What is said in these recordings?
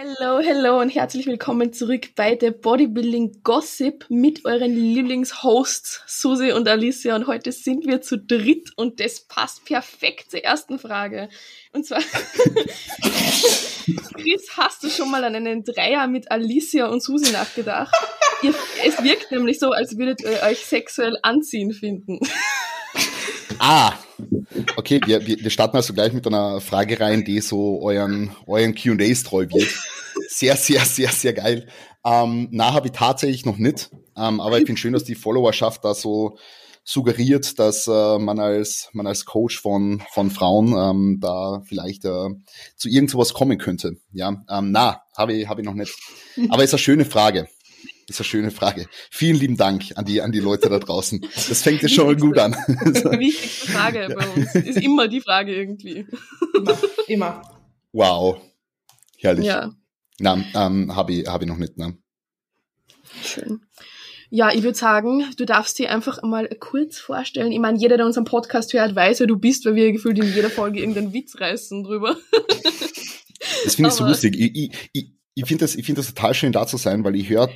Hello, hello und herzlich willkommen zurück bei der Bodybuilding Gossip mit euren Lieblingshosts Susi und Alicia und heute sind wir zu dritt und das passt perfekt zur ersten Frage. Und zwar, Chris, hast du schon mal an einen Dreier mit Alicia und Susi nachgedacht? Ihr, es wirkt nämlich so, als würdet ihr euch sexuell anziehen finden. Ah, okay, wir, wir, starten also gleich mit einer Frage rein, die so euren, euren Q&As treu wird. Sehr, sehr, sehr, sehr geil. Ähm, na, habe ich tatsächlich noch nicht, ähm, aber ich finde schön, dass die Followerschaft da so suggeriert, dass äh, man als man als Coach von von Frauen ähm, da vielleicht äh, zu irgend sowas kommen könnte. Ja, ähm, na, habe ich habe ich noch nicht. Aber ist eine schöne Frage. Ist eine schöne Frage. Vielen lieben Dank an die, an die Leute da draußen. Das fängt jetzt schon mal gut an. Die wichtigste Frage bei uns. Ist immer die Frage irgendwie. Immer. immer. Wow. Herrlich. Ja. Na, ähm, habe ich, hab ich noch nicht, ne? Schön. Ja, ich würde sagen, du darfst dir einfach mal kurz vorstellen. Ich meine, jeder, der unseren Podcast hört, weiß, wer du bist, weil wir gefühlt in jeder Folge irgendeinen Witz reißen drüber. Das finde ich so lustig. Ich, ich, ich, ich finde das, ich finde das total schön da zu sein, weil ich höre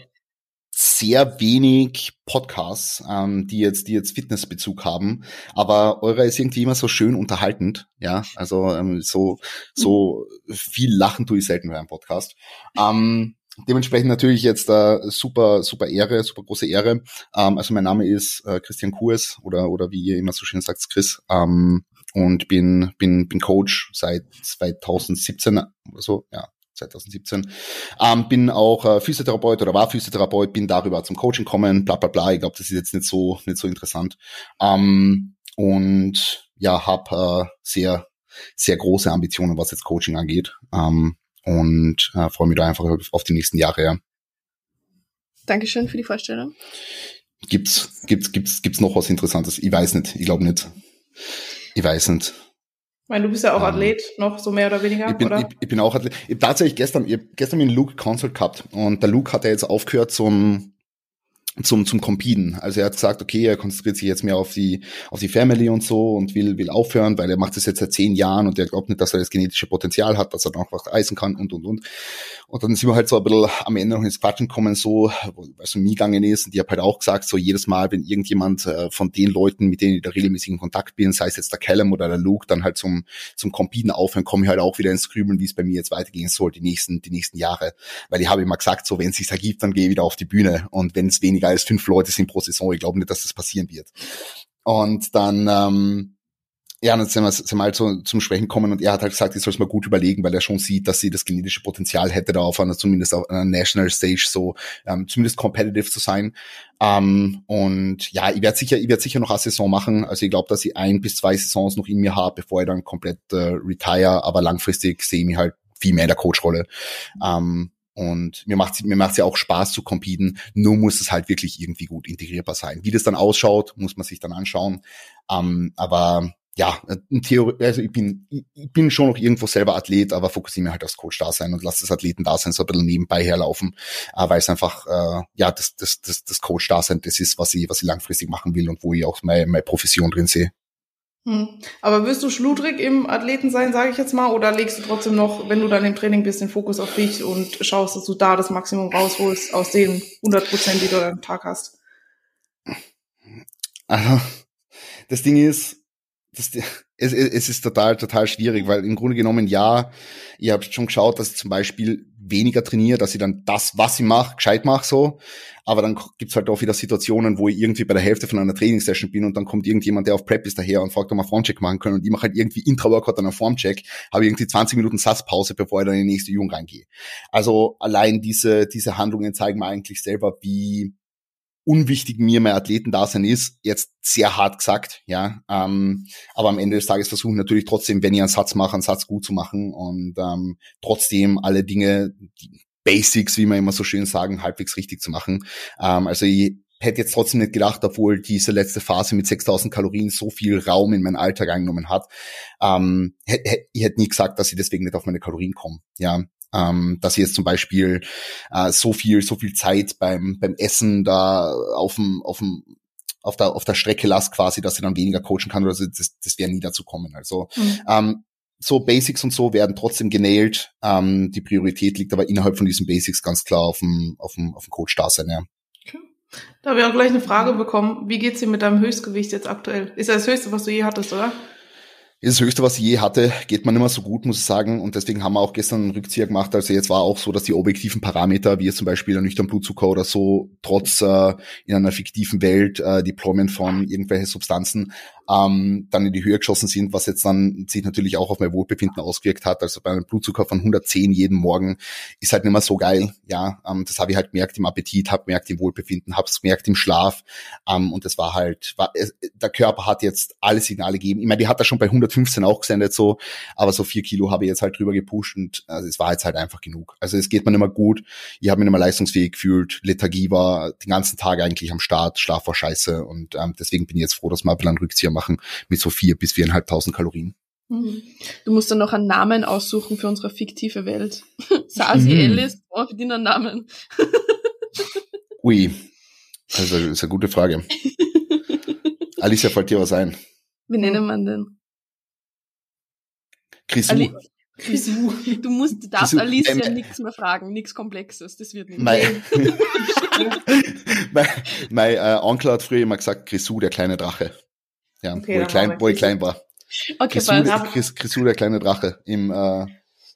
sehr wenig Podcasts, ähm, die jetzt, die jetzt Fitnessbezug haben. Aber eurer ist irgendwie immer so schön unterhaltend, ja. Also ähm, so, so viel lachen tue ich selten bei einem Podcast. Ähm, dementsprechend natürlich jetzt äh, super, super Ehre, super große Ehre. Ähm, also mein Name ist äh, Christian Kurs oder oder wie ihr immer so schön sagt, Chris. Ähm, und bin bin bin Coach seit 2017 oder so, ja, 2017. Ähm, bin auch äh, Physiotherapeut oder war Physiotherapeut, bin darüber zum Coaching kommen, bla bla bla. Ich glaube, das ist jetzt nicht so nicht so interessant. Ähm, und ja, habe äh, sehr sehr große Ambitionen, was jetzt Coaching angeht. Ähm, und äh, freue mich da einfach auf die nächsten Jahre. Ja. Dankeschön für die Vorstellung. Gibt's gibt's gibt's gibt's noch was Interessantes? Ich weiß nicht. Ich glaube nicht. Ich weiß nicht. Ich meine, du bist ja auch ähm, Athlet, noch so mehr oder weniger, ich bin, oder? Ich, ich bin auch Athlet. Ich tatsächlich gestern, ich hab gestern mit Luke Consult gehabt und der Luke hat ja jetzt aufgehört zum zum zum Competen. Also er hat gesagt, okay, er konzentriert sich jetzt mehr auf die auf die Family und so und will will aufhören, weil er macht das jetzt seit zehn Jahren und er glaubt nicht, dass er das genetische Potenzial hat, dass er noch was reisen kann und und und. Und dann sind wir halt so ein bisschen am Ende noch ins Quatschen kommen, so, was um mich gegangen ist. Und ich habe halt auch gesagt, so jedes Mal, wenn irgendjemand äh, von den Leuten, mit denen ich da regelmäßig in Kontakt bin, sei es jetzt der Callum oder der Luke, dann halt zum zum Competen aufhören, komme ich halt auch wieder ins Grübeln, wie es bei mir jetzt weitergehen soll, die nächsten die nächsten Jahre. Weil ich habe immer gesagt, so wenn es sich ergibt, dann gehe ich wieder auf die Bühne und wenn es weniger weniger als fünf Leute sind pro Saison. Ich glaube nicht, dass das passieren wird. Und dann, ähm, ja, dann sind wir, sind wir halt so zum Sprechen kommen und er hat halt gesagt, ich soll es mal gut überlegen, weil er schon sieht, dass sie das genetische Potenzial hätte, da auf einer, zumindest auf einer National Stage so ähm, zumindest competitive zu sein. Ähm, und ja, ich werde sicher, ich werde sicher noch eine Saison machen. Also ich glaube, dass ich ein bis zwei Saisons noch in mir habe, bevor ich dann komplett äh, retire, aber langfristig sehe ich mich halt viel mehr in der Coach-Rolle. Ähm, und mir macht mir macht's ja auch Spaß zu competen. Nur muss es halt wirklich irgendwie gut integrierbar sein. Wie das dann ausschaut, muss man sich dann anschauen. Ähm, aber ja, in Theorie, also ich bin, ich bin schon noch irgendwo selber Athlet, aber fokussiere mir halt aufs Coach da sein und lasse das Athleten da sein, so ein bisschen nebenbei herlaufen, äh, weil es einfach, äh, ja, das, das, das, das Coach da sein, das ist, was ich, was ich langfristig machen will und wo ich auch meine, meine Profession drin sehe. Hm. Aber wirst du schludrig im Athleten sein, sage ich jetzt mal, oder legst du trotzdem noch, wenn du dann im Training bist, den Fokus auf dich und schaust, dass du da das Maximum rausholst aus den 100 Prozent, die du am Tag hast? Also, das Ding ist, das, es, es ist total, total schwierig, weil im Grunde genommen, ja, ihr habt schon geschaut, dass ich zum Beispiel weniger trainiere, dass ich dann das, was ich mache, gescheit mache so. Aber dann gibt's halt auch wieder Situationen, wo ich irgendwie bei der Hälfte von einer Trainingssession bin und dann kommt irgendjemand, der auf Prep ist, daher und fragt, ob wir Formcheck machen können. Und ich mache halt irgendwie Intra-Workout an einem Formcheck, habe irgendwie 20 Minuten Satzpause, bevor ich dann in die nächste Übung reingehe. Also allein diese, diese Handlungen zeigen mir eigentlich selber, wie unwichtig mir mein Athletendasein ist, jetzt sehr hart gesagt, ja. Ähm, aber am Ende des Tages versuche ich natürlich trotzdem, wenn ich einen Satz mache, einen Satz gut zu machen und ähm, trotzdem alle Dinge, die Basics, wie man immer so schön sagen, halbwegs richtig zu machen. Ähm, also ich hätte jetzt trotzdem nicht gedacht, obwohl diese letzte Phase mit 6000 Kalorien so viel Raum in meinen Alltag eingenommen hat. Ähm, ich hätte nie gesagt, dass ich deswegen nicht auf meine Kalorien komme. Ja, ähm, dass ich jetzt zum Beispiel äh, so viel, so viel Zeit beim, beim Essen da auf dem, auf dem auf der, auf der Strecke lasse quasi, dass ich dann weniger coachen kann oder so, das, das wäre nie dazu kommen. Also mhm. ähm, so Basics und so werden trotzdem genailt. Ähm, die Priorität liegt aber innerhalb von diesen Basics ganz klar auf dem, auf dem, auf dem Coach da sein, ja. Okay. Da habe ich auch gleich eine Frage bekommen. Wie geht's dir mit deinem Höchstgewicht jetzt aktuell? Ist das das Höchste, was du je hattest, oder? Ist das Höchste, was ich je hatte, geht man immer so gut, muss ich sagen. Und deswegen haben wir auch gestern einen Rückzieher gemacht. Also jetzt war auch so, dass die objektiven Parameter, wie jetzt zum Beispiel der nüchtern Blutzucker oder so, trotz äh, in einer fiktiven Welt äh, Deployment von irgendwelchen Substanzen, ähm, dann in die Höhe geschossen sind, was jetzt dann sich natürlich auch auf mein Wohlbefinden ausgewirkt hat. Also bei einem Blutzucker von 110 jeden Morgen ist halt nicht mehr so geil. Ja, ähm, das habe ich halt gemerkt im Appetit, habe gemerkt im Wohlbefinden, habe es gemerkt im Schlaf. Ähm, und das war halt, war, der Körper hat jetzt alle Signale gegeben. Ich meine, die hat er schon bei 115 auch gesendet so, aber so vier Kilo habe ich jetzt halt drüber gepusht und also es war jetzt halt einfach genug. Also es geht mir nicht mehr gut. Ich habe mich nicht mehr leistungsfähig gefühlt. Lethargie war den ganzen Tag eigentlich am Start. Schlaf war scheiße und ähm, deswegen bin ich jetzt froh, dass wir ein bisschen einen Rückzieher machen mit so vier bis viereinhalbtausend Kalorien. Mhm. Du musst dann noch einen Namen aussuchen für unsere fiktive Welt. Sasi mhm. Ellis, oh, für den Namen. Ui, also das ist eine gute Frage. Alicia, fällt dir was ein? Wie nennt man den? Grisou. Ali Grisou. Du musst, du darfst Grisou. Alicia ähm, nichts mehr fragen, nichts Komplexes, das wird nicht. Mein, mein, mein äh, Onkel hat früher immer gesagt, Grisou, der kleine Drache. Ja, okay, wo, ich klein, wo ich klein war. Okay, Chris, Grisou, der kleine Drache im, äh,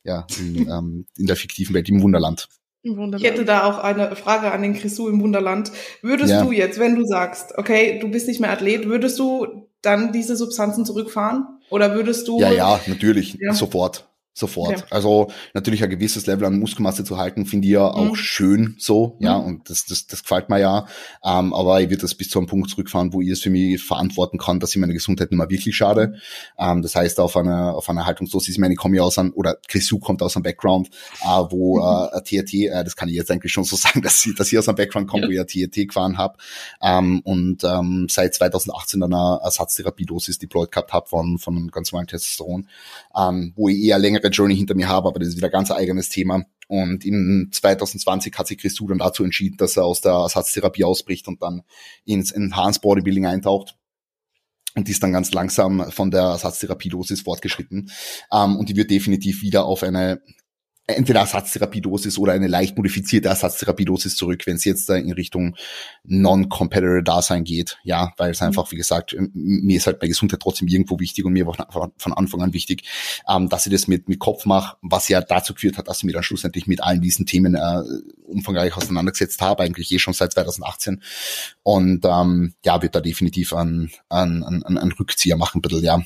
ja, in, ähm, in der fiktiven Welt, im Wunderland. Ich hätte da auch eine Frage an den Grisou im Wunderland. Würdest ja. du jetzt, wenn du sagst, okay, du bist nicht mehr Athlet, würdest du dann diese Substanzen zurückfahren? Oder würdest du? Ja, ja, natürlich, ja. sofort sofort. Ja. Also natürlich ein gewisses Level an Muskelmasse zu halten, finde ich ja auch mhm. schön so, ja, mhm. und das, das, das gefällt mir ja. Ähm, aber ich würde das bis zu einem Punkt zurückfahren, wo ich es für mich verantworten kann, dass ich meine Gesundheit nicht mehr wirklich schade. Ähm, das heißt, auf einer auf einer Haltungsdosis, ich meine, ich komme ja aus einem, oder Chrisu kommt aus einem Background, äh, wo mhm. äh, TRT, äh, das kann ich jetzt eigentlich schon so sagen, dass ich, dass ich aus einem Background komme, ja. wo ich TRT gefahren habe ähm, und ähm, seit 2018 eine Ersatztherapiedosis deployed gehabt habe von, von einem ganz normalen Testosteron, ähm, wo ich eher längere Journey hinter mir habe, aber das ist wieder ein ganz eigenes Thema. Und in 2020 hat sich Chris dann dazu entschieden, dass er aus der Ersatztherapie ausbricht und dann ins Enhanced Bodybuilding eintaucht und die ist dann ganz langsam von der Ersatztherapiedosis fortgeschritten. Ähm, und die wird definitiv wieder auf eine entweder Ersatztherapiedosis oder eine leicht modifizierte Ersatztherapiedosis zurück, wenn es jetzt da in Richtung Non-Competitor-Dasein geht. Ja, weil es mhm. einfach, wie gesagt, mir ist halt bei Gesundheit trotzdem irgendwo wichtig und mir war von Anfang an wichtig, ähm, dass ich das mit, mit Kopf mache, was ja dazu geführt hat, dass ich mich dann schlussendlich mit allen diesen Themen äh, umfangreich auseinandergesetzt habe, eigentlich eh schon seit 2018. Und ähm, ja, wird da definitiv ein, ein, ein, ein Rückzieher machen, ein bisschen, ja.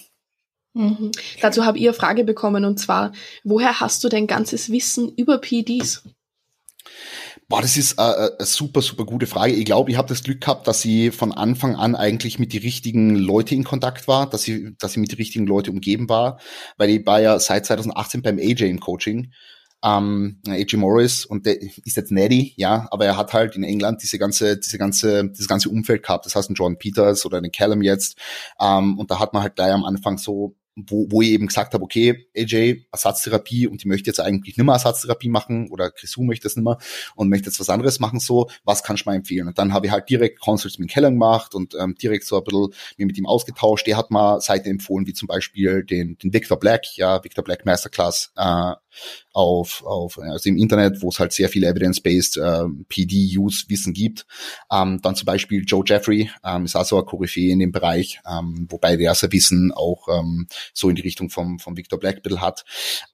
Mhm. Dazu habe ich eine Frage bekommen und zwar, woher hast du dein ganzes Wissen über PDs? Boah, das ist eine, eine super, super gute Frage. Ich glaube, ich habe das Glück gehabt, dass ich von Anfang an eigentlich mit die richtigen Leute in Kontakt war, dass ich, dass ich mit die richtigen Leute umgeben war, weil ich war ja seit 2018 beim AJ im Coaching. Ähm, AJ Morris und der ist jetzt Neddy, ja, aber er hat halt in England diese ganze, diese ganze, dieses ganze Umfeld gehabt. Das heißt, ein John Peters oder einen Callum jetzt. Ähm, und da hat man halt gleich am Anfang so wo, wo ich eben gesagt habe, okay, AJ, Ersatztherapie und die möchte jetzt eigentlich nicht mehr Ersatztherapie machen oder Chrisu möchte das nicht mehr und möchte jetzt was anderes machen, so, was kannst du mir empfehlen? Und dann habe ich halt direkt Consults mit Keller gemacht und ähm, direkt so ein bisschen mir mit ihm ausgetauscht. Der hat mal Seiten empfohlen, wie zum Beispiel den, den Victor Black, ja, Victor Black Masterclass, äh, auf, auf also im Internet, wo es halt sehr viel evidence-based äh, PD-Use-Wissen gibt. Ähm, dann zum Beispiel Joe Jeffrey ähm, ist also ein Koryphäe in dem Bereich, ähm, wobei der sein Wissen auch ähm, so in die Richtung vom, vom Victor Blackbill hat.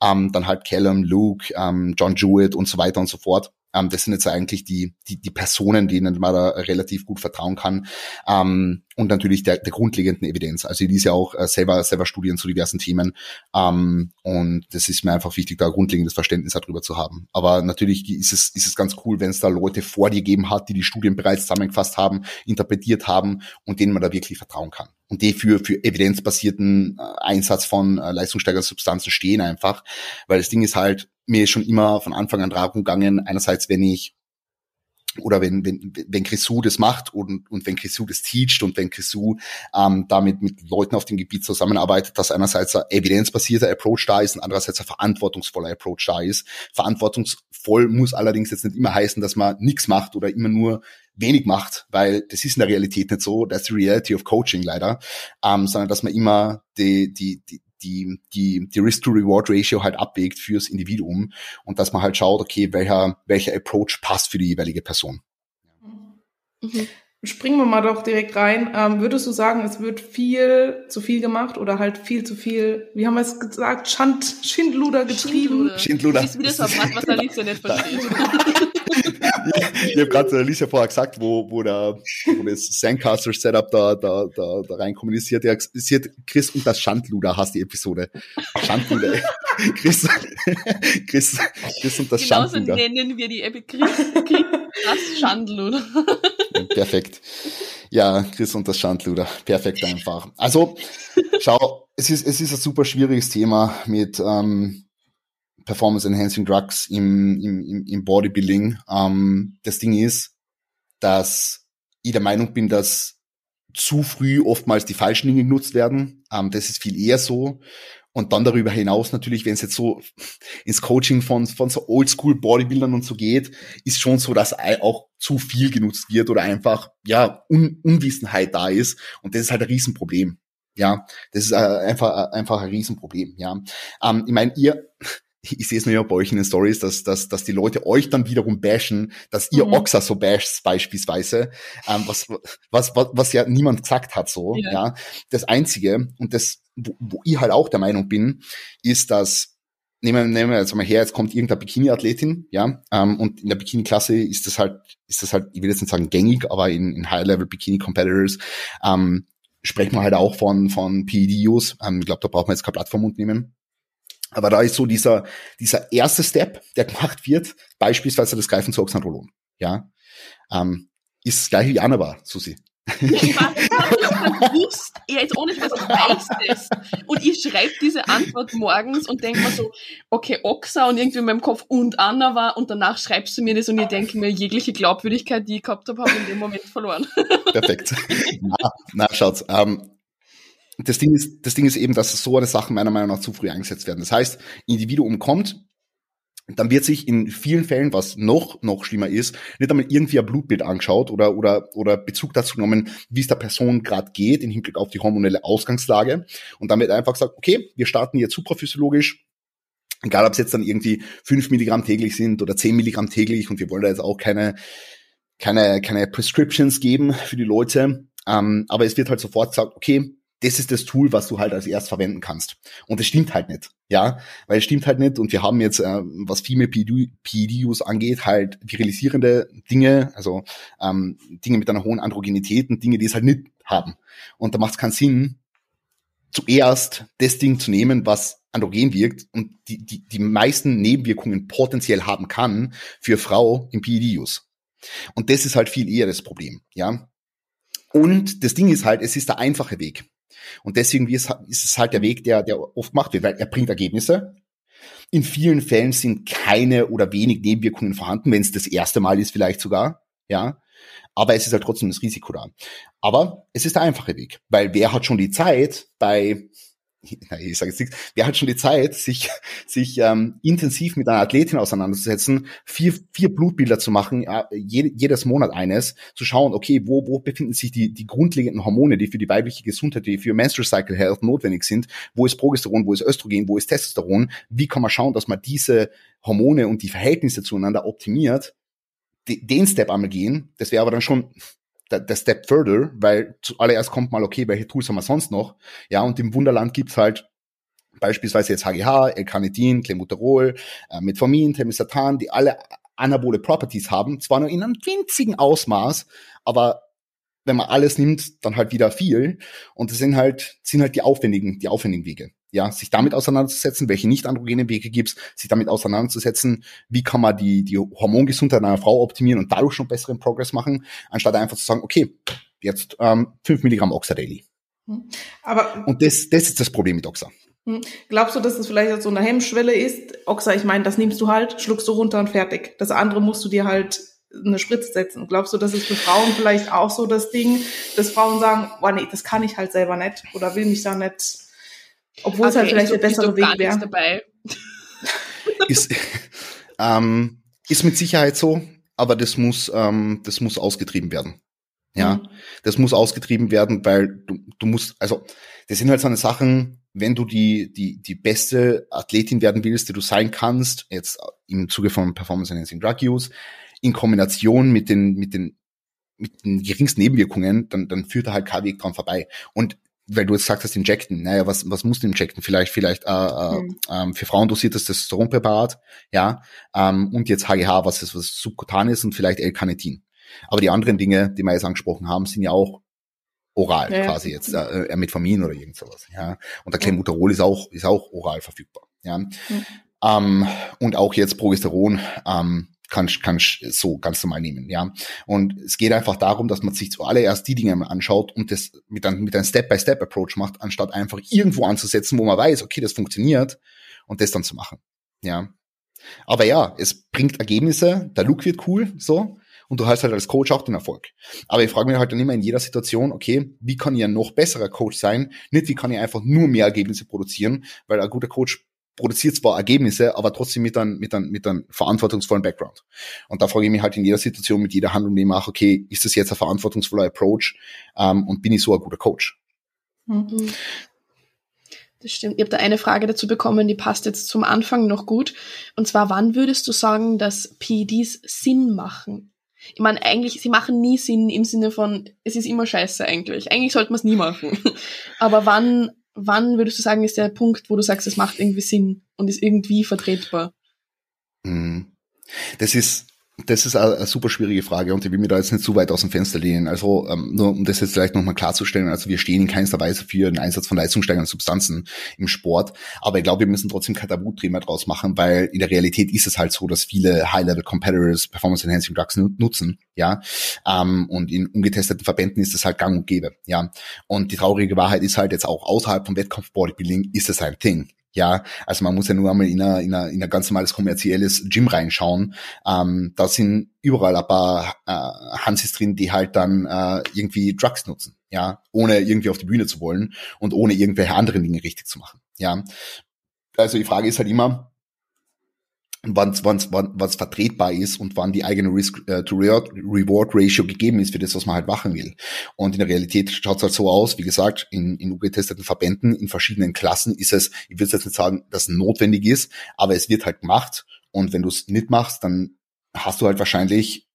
Ähm, dann halt Callum, Luke, ähm, John Jewett und so weiter und so fort. Ähm, das sind jetzt eigentlich die, die, die Personen, denen man da relativ gut vertrauen kann. Ähm, und natürlich der, der grundlegenden Evidenz. Also ich lese ja auch äh, selber, selber Studien zu diversen Themen. Ähm, und das ist mir einfach wichtig, da grundlegendes Verständnis darüber zu haben. Aber natürlich ist es, ist es ganz cool, wenn es da Leute vor dir gegeben hat, die die Studien bereits zusammengefasst haben, interpretiert haben und denen man da wirklich vertrauen kann. Und die für, für evidenzbasierten äh, Einsatz von äh, leistungssteigernden Substanzen stehen einfach. Weil das Ding ist halt, mir schon immer von Anfang an darum gegangen, einerseits, wenn ich oder wenn, wenn, wenn Grisou das macht und, und wenn Grisou das teacht und wenn Grisou ähm, damit mit Leuten auf dem Gebiet zusammenarbeitet, dass einerseits ein evidenzbasierter Approach da ist und andererseits ein verantwortungsvoller Approach da ist. Verantwortungsvoll muss allerdings jetzt nicht immer heißen, dass man nichts macht oder immer nur wenig macht, weil das ist in der Realität nicht so, that's the reality of coaching leider, ähm, sondern dass man immer die, die, die, die, die, die Risk-to-Reward-Ratio halt abwägt fürs Individuum und dass man halt schaut, okay, welcher, welcher Approach passt für die jeweilige Person. Mhm. Springen wir mal doch direkt rein. Ähm, würdest du sagen, es wird viel zu viel gemacht oder halt viel zu viel, wie haben wir es gesagt, Schand, Schindluder getrieben? Schindluder. Das ist wieder so ein Wort, was Alicia nicht versteht. ich habe gerade Alicia vorher gesagt, wo, wo, der, wo das Sandcaster-Setup da, da, da, da reinkommt. Sie hat ja sie hat Chris und das Schandluder hast die Episode. Schandluder. Chris, Chris, Chris und das Genauso Schandluder. nennen wir die Episode. Chris, Chris das Schandluder. Perfekt. Ja, Chris und das Schandluder. Perfekt einfach. Also, schau, es ist, es ist ein super schwieriges Thema mit ähm, Performance Enhancing Drugs im, im, im Bodybuilding. Ähm, das Ding ist, dass ich der Meinung bin, dass zu früh oftmals die falschen Dinge genutzt werden. Ähm, das ist viel eher so. Und dann darüber hinaus natürlich, wenn es jetzt so ins Coaching von, von so Oldschool Bodybuildern und so geht, ist schon so, dass auch zu viel genutzt wird oder einfach, ja, Un Unwissenheit da ist. Und das ist halt ein Riesenproblem. Ja, das ist äh, einfach, äh, einfach ein Riesenproblem. Ja, ähm, ich meine, ihr, ich sehe es nur ja bei euch in den Stories, dass, dass, dass die Leute euch dann wiederum bashen, dass ihr mhm. Oxa so basht beispielsweise, ähm, was, was, was, was ja niemand gesagt hat so. Ja. ja. Das Einzige, und das, wo, wo ich halt auch der Meinung bin, ist, dass nehmen, nehmen wir jetzt mal her, jetzt kommt irgendeine Bikini-Athletin, ja, ähm, und in der Bikini-Klasse ist das halt, ist das halt, ich will jetzt nicht sagen gängig, aber in, in High-Level-Bikini-Competitors ähm, sprechen wir halt auch von, von PED-Use. Ähm, ich glaube, da braucht man jetzt keine Plattform unternehmen. Aber da ist so dieser, dieser erste Step, der gemacht wird, beispielsweise das Greifen zu Oxandrolon. Ja, ähm, ist das gleiche wie Anna war, Susi. Ich war bewusst, er jetzt ohne was ich weiß das. Und ich schreibe diese Antwort morgens und denke mir so, okay, Oxa und irgendwie in meinem Kopf und Anna war und danach schreibst du mir das und ich denke mir, jegliche Glaubwürdigkeit, die ich gehabt habe, habe ich in dem Moment verloren. Perfekt. Na, na schaut, ähm, das Ding ist, das Ding ist eben, dass so eine Sachen meiner Meinung nach zu früh eingesetzt werden. Das heißt, Individuum kommt, dann wird sich in vielen Fällen, was noch, noch schlimmer ist, nicht einmal irgendwie ein Blutbild angeschaut oder, oder, oder Bezug dazu genommen, wie es der Person gerade geht, im Hinblick auf die hormonelle Ausgangslage. Und damit einfach gesagt, okay, wir starten jetzt supraphysiologisch, egal ob es jetzt dann irgendwie fünf Milligramm täglich sind oder zehn Milligramm täglich und wir wollen da jetzt auch keine, keine, keine Prescriptions geben für die Leute. Ähm, aber es wird halt sofort gesagt, okay, das ist das Tool, was du halt als erst verwenden kannst. Und das stimmt halt nicht. Ja, weil es stimmt halt nicht. Und wir haben jetzt, äh, was Female PDUs angeht, halt virilisierende Dinge, also ähm, Dinge mit einer hohen Androgenität und Dinge, die es halt nicht haben. Und da macht es keinen Sinn, zuerst das Ding zu nehmen, was androgen wirkt und die, die, die meisten Nebenwirkungen potenziell haben kann für Frau im PED-Use. Und das ist halt viel eher das Problem, ja. Und das Ding ist halt, es ist der einfache Weg. Und deswegen ist es halt der Weg, der, der oft gemacht wird, weil er bringt Ergebnisse. In vielen Fällen sind keine oder wenig Nebenwirkungen vorhanden, wenn es das erste Mal ist vielleicht sogar, ja. Aber es ist halt trotzdem das Risiko da. Aber es ist der einfache Weg, weil wer hat schon die Zeit bei ich sage jetzt nichts, wer hat schon die Zeit, sich, sich ähm, intensiv mit einer Athletin auseinanderzusetzen, vier, vier Blutbilder zu machen, äh, je, jedes Monat eines, zu schauen, okay, wo, wo befinden sich die, die grundlegenden Hormone, die für die weibliche Gesundheit, die für Menstrual Cycle Health notwendig sind, wo ist Progesteron, wo ist Östrogen, wo ist Testosteron, wie kann man schauen, dass man diese Hormone und die Verhältnisse zueinander optimiert, den Step einmal gehen, das wäre aber dann schon der, der Step further, weil zuallererst kommt mal, okay, welche Tools haben wir sonst noch? Ja, und im Wunderland gibt's halt beispielsweise jetzt HGH, L-Carnitin, Clenbuterol, äh, Metformin, Temistatan, die alle anabole Properties haben, zwar nur in einem winzigen Ausmaß, aber wenn man alles nimmt, dann halt wieder viel. Und das sind halt, sind halt die aufwendigen, die aufwendigen Wege ja, sich damit auseinanderzusetzen, welche nicht androgene Wege gibt's, sich damit auseinanderzusetzen, wie kann man die, die Hormongesundheit einer Frau optimieren und dadurch schon besseren Progress machen, anstatt einfach zu sagen, okay, jetzt ähm, 5 Milligramm Oxa daily. Hm. Aber und das, das ist das Problem mit Oxa. Hm. Glaubst du, dass es vielleicht so eine Hemmschwelle ist? Oxa, ich meine, das nimmst du halt, schluckst du runter und fertig. Das andere musst du dir halt eine Spritze setzen. Glaubst du, das ist für Frauen vielleicht auch so das Ding, dass Frauen sagen, oh nee, das kann ich halt selber nicht oder will mich da nicht obwohl okay, es halt vielleicht der bessere Weg wäre. dabei. ist, ähm, ist mit Sicherheit so, aber das muss, ähm, das muss ausgetrieben werden. Ja, mhm. das muss ausgetrieben werden, weil du, du musst, also, das sind halt so eine Sachen, wenn du die, die, die beste Athletin werden willst, die du sein kannst, jetzt im Zuge von Performance Enhancing Drug Use, in Kombination mit den, mit den, mit den geringsten Nebenwirkungen, dann, dann führt da halt kein Weg dran vorbei. Und weil du jetzt sagst, das injecten, naja, was, was musst du injecten? Vielleicht, vielleicht äh, äh, mhm. ähm, für Frauen dosiertes Testosteronpräparat, ja, ähm, und jetzt HGH, was ist, was subkutan ist und vielleicht L-Carnitin. Aber die anderen Dinge, die wir jetzt angesprochen haben, sind ja auch oral ja, quasi jetzt, äh, äh, Metformin oder irgend sowas, ja. Und der Clenbuterol ist auch, ist auch oral verfügbar, ja. Mhm. Ähm, und auch jetzt Progesteron, ähm, kannst kannst so ganz normal nehmen, ja. Und es geht einfach darum, dass man sich zuallererst die Dinge anschaut und das mit einem mit einem Step-by-Step-Approach macht, anstatt einfach irgendwo anzusetzen, wo man weiß, okay, das funktioniert und das dann zu machen, ja. Aber ja, es bringt Ergebnisse, der Look wird cool, so. Und du hast halt als Coach auch den Erfolg. Aber ich frage mich halt dann immer in jeder Situation, okay, wie kann ich ein noch besserer Coach sein? Nicht, wie kann ich einfach nur mehr Ergebnisse produzieren, weil ein guter Coach produziert zwar Ergebnisse, aber trotzdem mit einem, mit einem, mit einem verantwortungsvollen Background. Und da frage ich mich halt in jeder Situation, mit jeder Handlung, die ich mache, okay, ist das jetzt ein verantwortungsvoller Approach ähm, und bin ich so ein guter Coach? Mhm. Das stimmt. Ich habe da eine Frage dazu bekommen, die passt jetzt zum Anfang noch gut. Und zwar, wann würdest du sagen, dass PEDs Sinn machen? Ich meine, eigentlich, sie machen nie Sinn im Sinne von, es ist immer scheiße eigentlich. Eigentlich sollte man es nie machen. Aber wann wann würdest du sagen, ist der Punkt, wo du sagst, es macht irgendwie Sinn und ist irgendwie vertretbar? Mhm. Das ist, das ist eine, super schwierige Frage und ich will mir da jetzt nicht zu weit aus dem Fenster lehnen. Also ähm, nur um das jetzt vielleicht nochmal klarzustellen, also wir stehen in keinster Weise für den Einsatz von leistungssteigernden Substanzen im Sport, aber ich glaube, wir müssen trotzdem kein Tabuthema draus machen, weil in der Realität ist es halt so, dass viele High-Level Competitors Performance Enhancing Drugs nutzen, ja, ähm, und in ungetesteten Verbänden ist es halt gang und gäbe, ja. Und die traurige Wahrheit ist halt jetzt auch außerhalb vom Wettkampf Bodybuilding ist es ein Thing, ja, also man muss ja nur einmal in ein, in in ganz normales kommerzielles Gym reinschauen. Ähm, da sind überall ein paar äh, Hansis drin, die halt dann äh, irgendwie Drugs nutzen, ja, ohne irgendwie auf die Bühne zu wollen und ohne irgendwelche anderen Dinge richtig zu machen, ja. Also die Frage ist halt immer, wann wann wann was vertretbar ist und wann die eigene Risk-to-Reward-Ratio äh, gegeben ist für das, was man halt machen will. Und in der Realität schaut es halt so aus, wie gesagt, in, in getesteten Verbänden, in verschiedenen Klassen ist es, ich würde jetzt nicht sagen, dass es notwendig ist, aber es wird halt gemacht. Und wenn du es nicht machst, dann hast du halt wahrscheinlich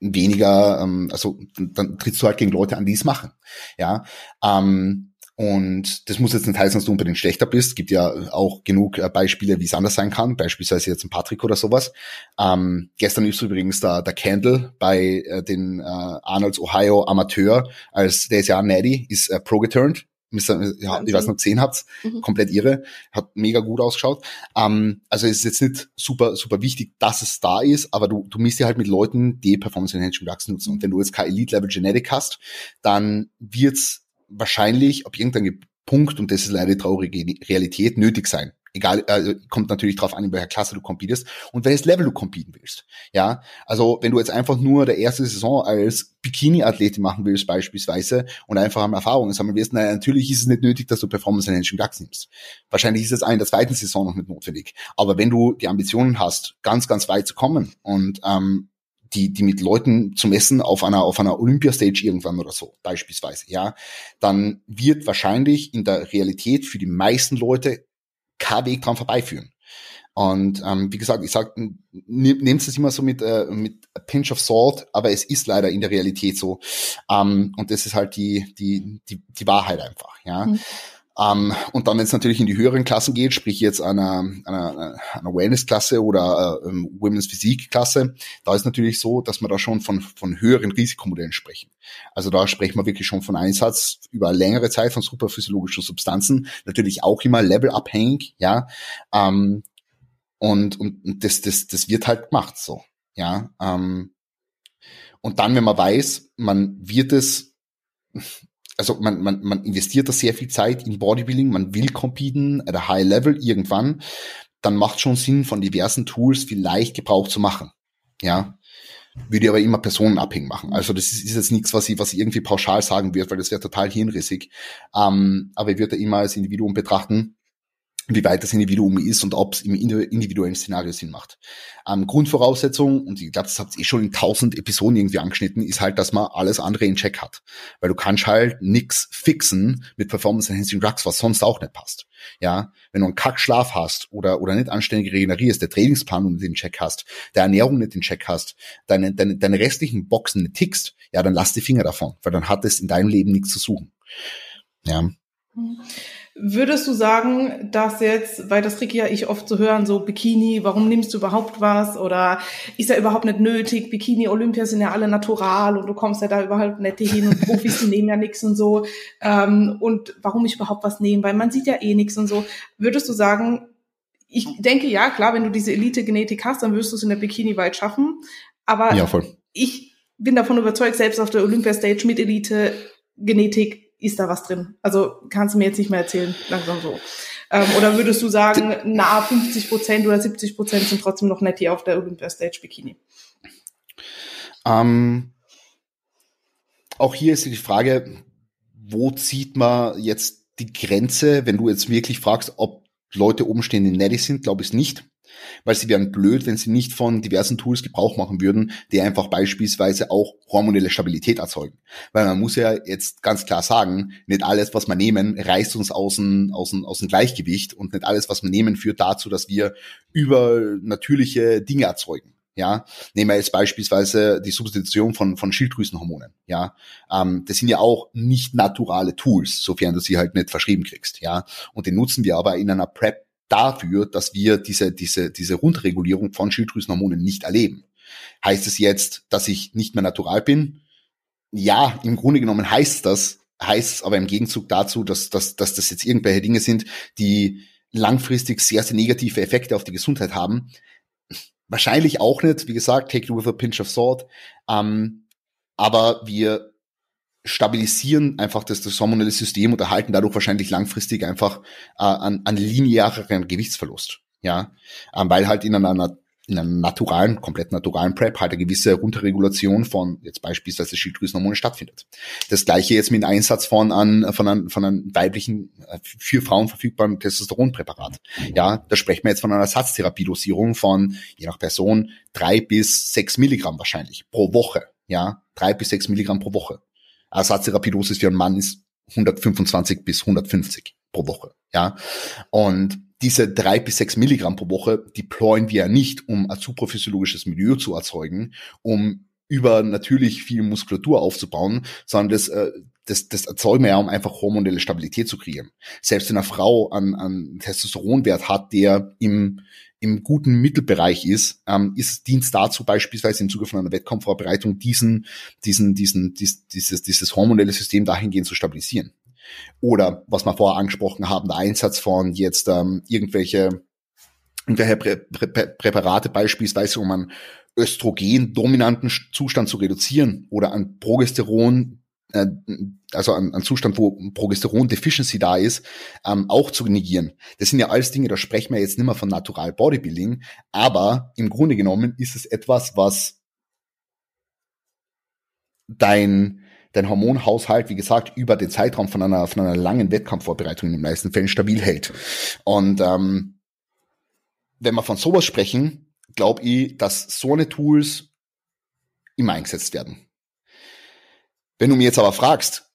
weniger, ähm, also dann trittst du halt gegen Leute an, die es machen. Ja. Ähm, und das muss jetzt nicht heißen, dass du unbedingt schlechter bist. Gibt ja auch genug äh, Beispiele, wie es anders sein kann. Beispielsweise jetzt ein Patrick oder sowas. Ähm, gestern ist übrigens der, der Candle bei äh, den äh, Arnolds Ohio Amateur als der ist ja Natty, ist äh, pro geturnt. Ja, ich weiß noch, gesehen habt, mhm. komplett irre, hat mega gut ausgeschaut. Ähm, also es ist jetzt nicht super, super wichtig, dass es da ist, aber du, du misst ja halt mit Leuten, die Performance Enhancing Drugs nutzen. Und wenn du jetzt kein Elite-Level Genetic hast, dann wird's wahrscheinlich ab irgendeinem Punkt, und das ist leider die traurige Realität, nötig sein. Egal, also kommt natürlich drauf an, in welcher Klasse du competest und welches Level du competen willst. Ja, also wenn du jetzt einfach nur der erste Saison als Bikini-Athletin machen willst beispielsweise und einfach am Erfahrungen sammeln wirst, naja, natürlich ist es nicht nötig, dass du Performance Enhancing Drugs nimmst. Wahrscheinlich ist es in der zweiten Saison noch nicht notwendig. Aber wenn du die Ambitionen hast, ganz, ganz weit zu kommen und ähm, die, die mit Leuten zu messen auf einer, auf einer Olympiastage irgendwann oder so, beispielsweise, ja, dann wird wahrscheinlich in der Realität für die meisten Leute kein Weg dran vorbeiführen. Und ähm, wie gesagt, ich sag, nehmt es immer so mit, äh, mit a pinch of salt, aber es ist leider in der Realität so. Ähm, und das ist halt die, die, die, die Wahrheit einfach, ja. Mhm. Ähm, und dann, wenn es natürlich in die höheren Klassen geht, sprich jetzt einer, einer, einer Wellness-Klasse oder äh, Women's Physik-Klasse, da ist natürlich so, dass wir da schon von, von höheren Risikomodellen sprechen. Also da sprechen wir wirklich schon von Einsatz über längere Zeit von superphysiologischen Substanzen, natürlich auch immer levelabhängig, ja. Ähm, und, und das, das, das wird halt gemacht so, ja. Ähm, und dann, wenn man weiß, man wird es also man, man, man investiert da sehr viel Zeit in Bodybuilding, man will competen at a high level irgendwann, dann macht schon Sinn, von diversen Tools vielleicht Gebrauch zu machen. Ja. Würde aber immer personenabhängig machen. Also das ist, ist jetzt nichts, was ich, was ich irgendwie pauschal sagen würde, weil das wäre total hirnrissig. Ähm, aber ich würde immer als Individuum betrachten, wie weit das Individuum ist und ob es im individuellen Szenario Sinn macht. Ähm, Grundvoraussetzung, und ich glaube, das habt ihr eh schon in tausend Episoden irgendwie angeschnitten, ist halt, dass man alles andere in Check hat. Weil du kannst halt nix fixen mit Performance Enhancing Drugs, was sonst auch nicht passt. Ja, wenn du einen Kackschlaf hast oder, oder nicht anständig regenerierst, der Trainingsplan nicht in Check hast, der Ernährung nicht in Check hast, deine, deine, deine restlichen Boxen nicht tickst, ja, dann lass die Finger davon, weil dann hat es in deinem Leben nichts zu suchen. Ja. Mhm. Würdest du sagen, dass jetzt, weil das Ricky ja ich oft zu hören, so Bikini, warum nimmst du überhaupt was? Oder ist ja überhaupt nicht nötig? Bikini, Olympia sind ja alle natural und du kommst ja da überhaupt nicht hin und Profis, die nehmen ja nichts und so. Ähm, und warum ich überhaupt was nehmen? Weil man sieht ja eh nichts und so. Würdest du sagen, ich denke ja, klar, wenn du diese Elite-Genetik hast, dann wirst du es in der Bikini weit schaffen. Aber ja, voll. ich bin davon überzeugt, selbst auf der Olympia-Stage mit Elite-Genetik ist da was drin? Also kannst du mir jetzt nicht mehr erzählen, langsam so. Ähm, oder würdest du sagen, na 50 Prozent oder 70 Prozent sind trotzdem noch nett hier auf der Olympia Stage Bikini? Ähm, auch hier ist die Frage, wo zieht man jetzt die Grenze, wenn du jetzt wirklich fragst, ob Leute oben stehen, die netty sind, glaube ich nicht weil sie wären blöd, wenn sie nicht von diversen Tools Gebrauch machen würden, die einfach beispielsweise auch hormonelle Stabilität erzeugen. Weil man muss ja jetzt ganz klar sagen, nicht alles, was wir nehmen, reißt uns aus dem, aus dem, aus dem Gleichgewicht und nicht alles, was wir nehmen, führt dazu, dass wir übernatürliche Dinge erzeugen. Ja, nehmen wir jetzt beispielsweise die Substitution von, von Schilddrüsenhormonen. Ja, ähm, das sind ja auch nicht naturale Tools, sofern du sie halt nicht verschrieben kriegst. Ja, und den nutzen wir aber in einer Prep dafür, dass wir diese, diese, diese Rundregulierung von Schilddrüsenhormonen nicht erleben. Heißt es jetzt, dass ich nicht mehr natural bin? Ja, im Grunde genommen heißt das, heißt es aber im Gegenzug dazu, dass, dass, dass das jetzt irgendwelche Dinge sind, die langfristig sehr, sehr negative Effekte auf die Gesundheit haben. Wahrscheinlich auch nicht, wie gesagt, take it with a pinch of salt. Ähm, aber wir stabilisieren einfach das, das hormonelle System und erhalten dadurch wahrscheinlich langfristig einfach äh, an, an lineareren Gewichtsverlust. Ja, ähm, weil halt in einer in einer naturalen, komplett naturalen Prep halt eine gewisse Runterregulation von jetzt beispielsweise Schilddrüsenhormone stattfindet. Das gleiche jetzt mit dem Einsatz von an, von einem, von einem weiblichen, äh, für Frauen verfügbaren Testosteronpräparat. Ja, da sprechen wir jetzt von einer Ersatztherapiedosierung von, je nach Person, drei bis sechs Milligramm wahrscheinlich pro Woche. Ja, drei bis sechs Milligramm pro Woche. Ersatztherapiedosis für einen Mann ist 125 bis 150 pro Woche. Ja, und diese drei bis sechs Milligramm pro Woche deployen wir ja nicht, um ein supraphysiologisches Milieu zu erzeugen, um über natürlich viel Muskulatur aufzubauen, sondern das, äh, das, das erzeugen wir ja, um einfach hormonelle Stabilität zu kreieren. Selbst wenn eine Frau einen, einen Testosteronwert hat, der im, im guten Mittelbereich ist, ähm, ist Dienst dazu beispielsweise im Zuge von einer Wettkampfvorbereitung diesen, diesen, diesen, dies, dieses, dieses hormonelle System dahingehend zu stabilisieren. Oder was wir vorher angesprochen haben, der Einsatz von jetzt ähm, irgendwelche, irgendwelche Prä Prä Präparate beispielsweise, um einen Östrogen-dominanten Zustand zu reduzieren oder an Progesteron äh, also ein, ein Zustand, wo Progesteron-Deficiency da ist, ähm, auch zu negieren. Das sind ja alles Dinge, da sprechen wir jetzt nicht mehr von Natural Bodybuilding, aber im Grunde genommen ist es etwas, was dein, dein Hormonhaushalt, wie gesagt, über den Zeitraum von einer, von einer langen Wettkampfvorbereitung in den meisten Fällen stabil hält. Und ähm, wenn wir von sowas sprechen, glaube ich, dass so eine Tools immer eingesetzt werden. Wenn du mir jetzt aber fragst,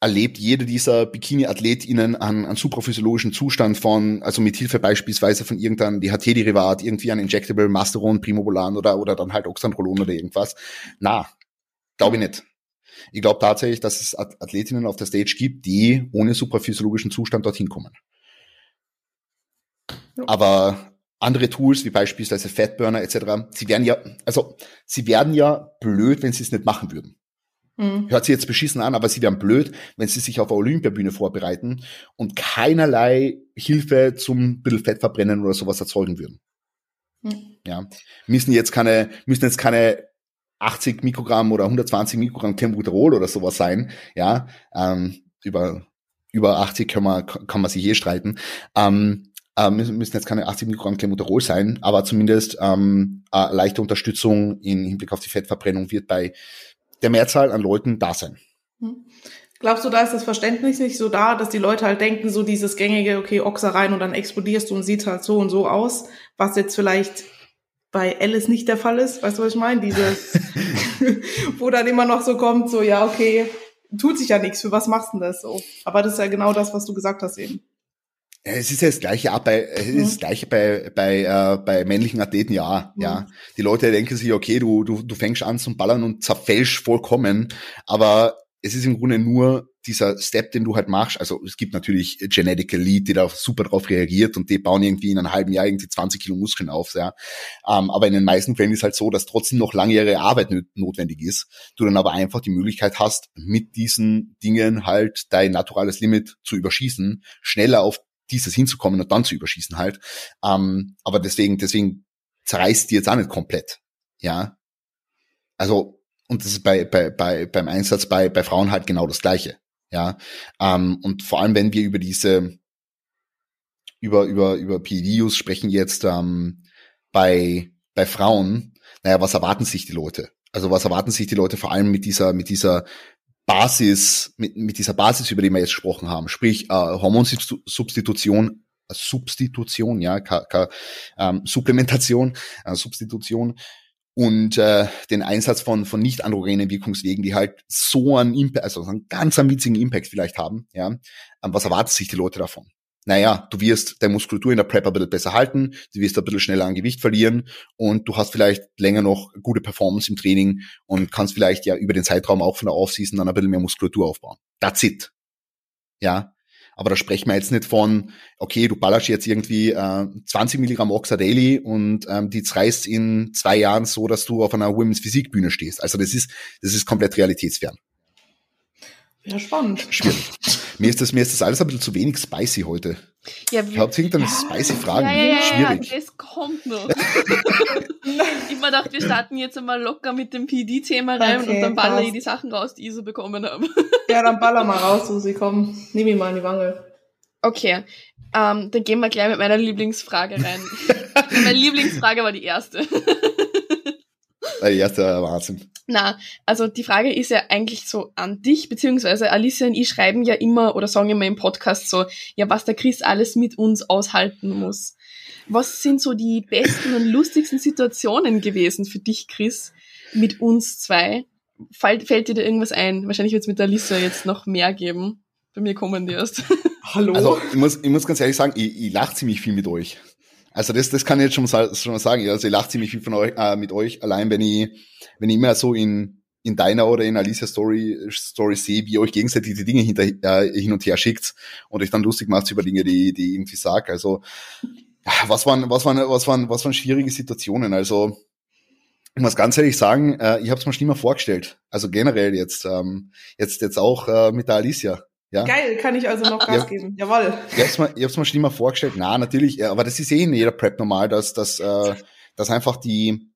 erlebt jede dieser Bikini-AthletInnen einen, einen supraphysiologischen Zustand von, also mit Hilfe beispielsweise von irgendeinem DHT-Derivat, irgendwie ein Injectable, Masteron, Primobolan oder, oder dann halt Oxandrolon oder irgendwas. Na, glaube ich nicht. Ich glaube tatsächlich, dass es Athletinnen auf der Stage gibt, die ohne supraphysiologischen Zustand dorthin kommen. Ja. Aber andere Tools, wie beispielsweise Fatburner etc., sie werden ja, also sie werden ja blöd, wenn sie es nicht machen würden. Mhm. Hört sich jetzt beschissen an, aber sie wären blöd, wenn sie sich auf der Olympiabühne vorbereiten und keinerlei Hilfe zum bisschen Fett verbrennen oder sowas erzeugen würden. Mhm. Ja, müssen jetzt keine, müssen jetzt keine 80 Mikrogramm oder 120 Mikrogramm Tembuterol oder sowas sein. Ja, ähm, über über 80 kann man kann man sich hier streiten. Ähm, äh, müssen, müssen jetzt keine 80 Mikrogramm Clenbuterol sein, aber zumindest ähm, äh, leichte Unterstützung im Hinblick auf die Fettverbrennung wird bei der Mehrzahl an Leuten da sein. Hm. Glaubst du, da ist das Verständnis nicht so da, dass die Leute halt denken, so dieses gängige, okay, Ochser rein und dann explodierst du und sieht halt so und so aus, was jetzt vielleicht bei Alice nicht der Fall ist, weißt du, was ich meine? Dieses, wo dann immer noch so kommt, so, ja, okay, tut sich ja nichts, für was machst du denn das so? Aber das ist ja genau das, was du gesagt hast eben. Es ist ja das gleiche auch bei, es ist das gleiche bei, bei, äh, bei männlichen Athleten, ja, mhm. ja. Die Leute denken sich, okay, du, du, du fängst an zum Ballern und zerfällst vollkommen, aber es ist im Grunde nur dieser Step, den du halt machst. Also es gibt natürlich Genetical Lead, die da super drauf reagiert und die bauen irgendwie in einem halben Jahr irgendwie 20 Kilo Muskeln auf, ja. Ähm, aber in den meisten Fällen ist halt so, dass trotzdem noch langjährige Arbeit notwendig ist. Du dann aber einfach die Möglichkeit hast, mit diesen Dingen halt dein naturales Limit zu überschießen, schneller auf dieses hinzukommen und dann zu überschießen halt. Ähm, aber deswegen, deswegen zerreißt die jetzt auch nicht komplett, ja. Also und das ist bei, bei, bei, beim Einsatz bei, bei Frauen halt genau das Gleiche. Ja. Ähm, und vor allem, wenn wir über diese, über, über, über PED-Use sprechen jetzt ähm, bei, bei Frauen, naja, was erwarten sich die Leute? Also was erwarten sich die Leute vor allem mit dieser, mit dieser Basis, mit, mit dieser Basis, über die wir jetzt gesprochen haben, sprich äh, Hormonsubstitution, Substitution, ja, ka, ka, ähm, Supplementation, äh, Substitution und äh, den Einsatz von von nicht androgenen Wirkungswegen, die halt so einen Impact, also einen ganz einen witzigen Impact vielleicht haben, ja. Ähm, was erwarten sich die Leute davon? Naja, du wirst deine Muskulatur in der Prep ein bisschen besser halten, du wirst ein bisschen schneller an Gewicht verlieren und du hast vielleicht länger noch gute Performance im Training und kannst vielleicht ja über den Zeitraum auch von der Offseason dann ein bisschen mehr Muskulatur aufbauen. That's it. Ja, aber da sprechen wir jetzt nicht von, okay, du ballerst jetzt irgendwie äh, 20 Milligramm Oxa Daily und ähm, die zerreißt in zwei Jahren so, dass du auf einer Women's Physikbühne stehst. Also das ist, das ist komplett realitätsfern. Ja, spannend. Schwierig. mir ist das, mir ist das alles ein bisschen zu wenig spicy heute. Ja, Habt ihr irgendeine ja, spicy Fragen? Ja, ja, Schwierig. Ja, das kommt noch. ich mir gedacht, wir starten jetzt einmal locker mit dem PD-Thema rein okay, und dann baller ich die Sachen raus, die ich so bekommen habe. ja, dann baller mal raus, Susi, komm. Nimm ihn mal in die Wange. Okay, ähm, dann gehen wir gleich mit meiner Lieblingsfrage rein. Meine Lieblingsfrage war die erste. Die erste war Wahnsinn. Na, also die Frage ist ja eigentlich so an dich, beziehungsweise Alicia und ich schreiben ja immer oder sagen immer im Podcast so, ja, was der Chris alles mit uns aushalten muss. Was sind so die besten und lustigsten Situationen gewesen für dich, Chris, mit uns zwei? Fällt, fällt dir da irgendwas ein? Wahrscheinlich wird es mit der Alicia jetzt noch mehr geben. Bei mir kommen die erst. Hallo? Also ich muss, ich muss ganz ehrlich sagen, ich, ich lache ziemlich viel mit euch. Also das, das kann ich jetzt schon mal, schon mal sagen. Also ich lache ziemlich viel von euch, äh, mit euch, allein wenn ich, wenn ich immer so in, in deiner oder in Alicia Story, Story sehe, wie ihr euch gegenseitig die Dinge hinter, äh, hin und her schickt und euch dann lustig macht über Dinge, die, die irgendwie sag. Also was waren, was waren, was waren, was waren schwierige Situationen? Also ich muss ganz ehrlich sagen, äh, ich habe es mir schon immer vorgestellt. Also generell jetzt, ähm, jetzt, jetzt auch äh, mit der Alicia. Ja. Geil, kann ich also noch Gas ja. geben. Jawoll. Ich hab's mir, ich hab's mir schon immer vorgestellt. Na, natürlich, aber das ist eh in jeder Prep normal, dass, dass, äh, dass einfach die,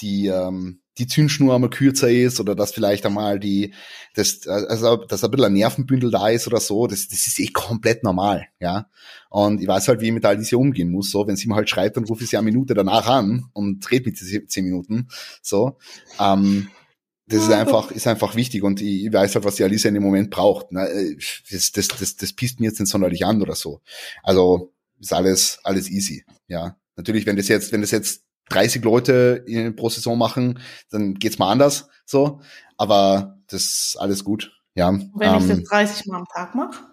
die, ähm, die Zündschnur einmal kürzer ist oder dass vielleicht einmal die, das, also, dass ein bisschen ein Nervenbündel da ist oder so, das, das ist eh komplett normal, ja. Und ich weiß halt, wie ich mit all diese umgehen muss, so, wenn sie mir halt schreibt, dann rufe ich sie eine Minute danach an und red mit sie zehn Minuten, so. Ähm, das ist einfach, ist einfach wichtig und ich weiß halt, was die Alice in dem Moment braucht. Äh, das, das, das, das pisst mir jetzt nicht sonderlich an oder so. Also ist alles, alles easy. Ja, natürlich, wenn das jetzt, wenn das jetzt 30 Leute in, pro Saison machen, dann geht's mal anders. So, aber das ist alles gut. Ja. Wenn ähm, ich das 30 Mal am Tag mache.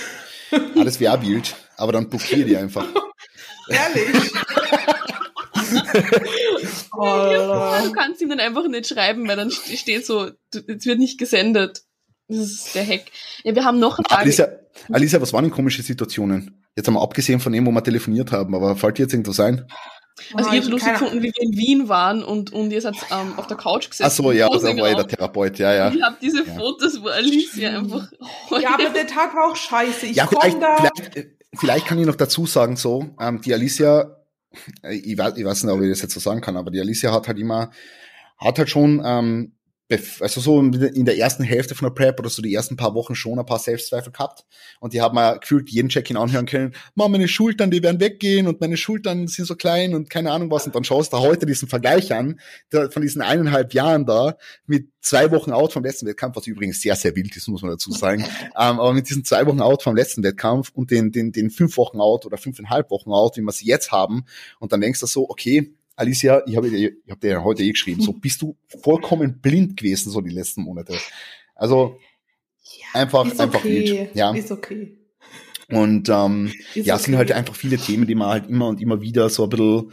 alles wie wild, aber dann blockiere die einfach. Ehrlich. oh. Du kannst ihm dann einfach nicht schreiben, weil dann steht so, es wird nicht gesendet. Das ist der Hack. Ja, wir haben noch eine Frage. Alisa, Alisa, was waren denn komische Situationen? Jetzt haben wir abgesehen von dem, wo wir telefoniert haben, aber fällt dir jetzt irgendwas ein? Also oh, ich habe lustig gefunden, wie wir in Wien waren und, und ihr seid ähm, auf der Couch gesessen. Ach so, ja, da war ja der Therapeut, ja, ja. Ich habe diese ja. Fotos, wo Alicia einfach... Ja, aber der Tag war auch scheiße. Ich ja, vielleicht, da vielleicht, vielleicht kann ich noch dazu sagen so, ähm, die Alicia ich weiß, ich weiß nicht, ob ich das jetzt so sagen kann, aber die Alicia hat halt immer, hat halt schon ähm, also so in der ersten Hälfte von der Prep oder so die ersten paar Wochen schon ein paar Selbstzweifel gehabt. Und die haben mir gefühlt jeden Check-in anhören können, Mann, meine Schultern, die werden weggehen und meine Schultern sind so klein und keine Ahnung was. Und dann schaust du heute diesen Vergleich an der, von diesen eineinhalb Jahren da mit zwei Wochen out vom letzten Wettkampf, was übrigens sehr, sehr wild ist, muss man dazu sagen, ähm, aber mit diesen zwei Wochen out vom letzten Wettkampf und den, den, den fünf Wochen out oder fünfeinhalb Wochen out, wie wir sie jetzt haben. Und dann denkst du so, okay, Alicia, ich habe ich hab dir ja heute eh geschrieben, so bist du vollkommen blind gewesen, so die letzten Monate. Also ja, einfach, okay. einfach wild. Ja. Ist okay. Und ähm, ist ja, okay. sind halt einfach viele Themen, die man halt immer und immer wieder so ein bisschen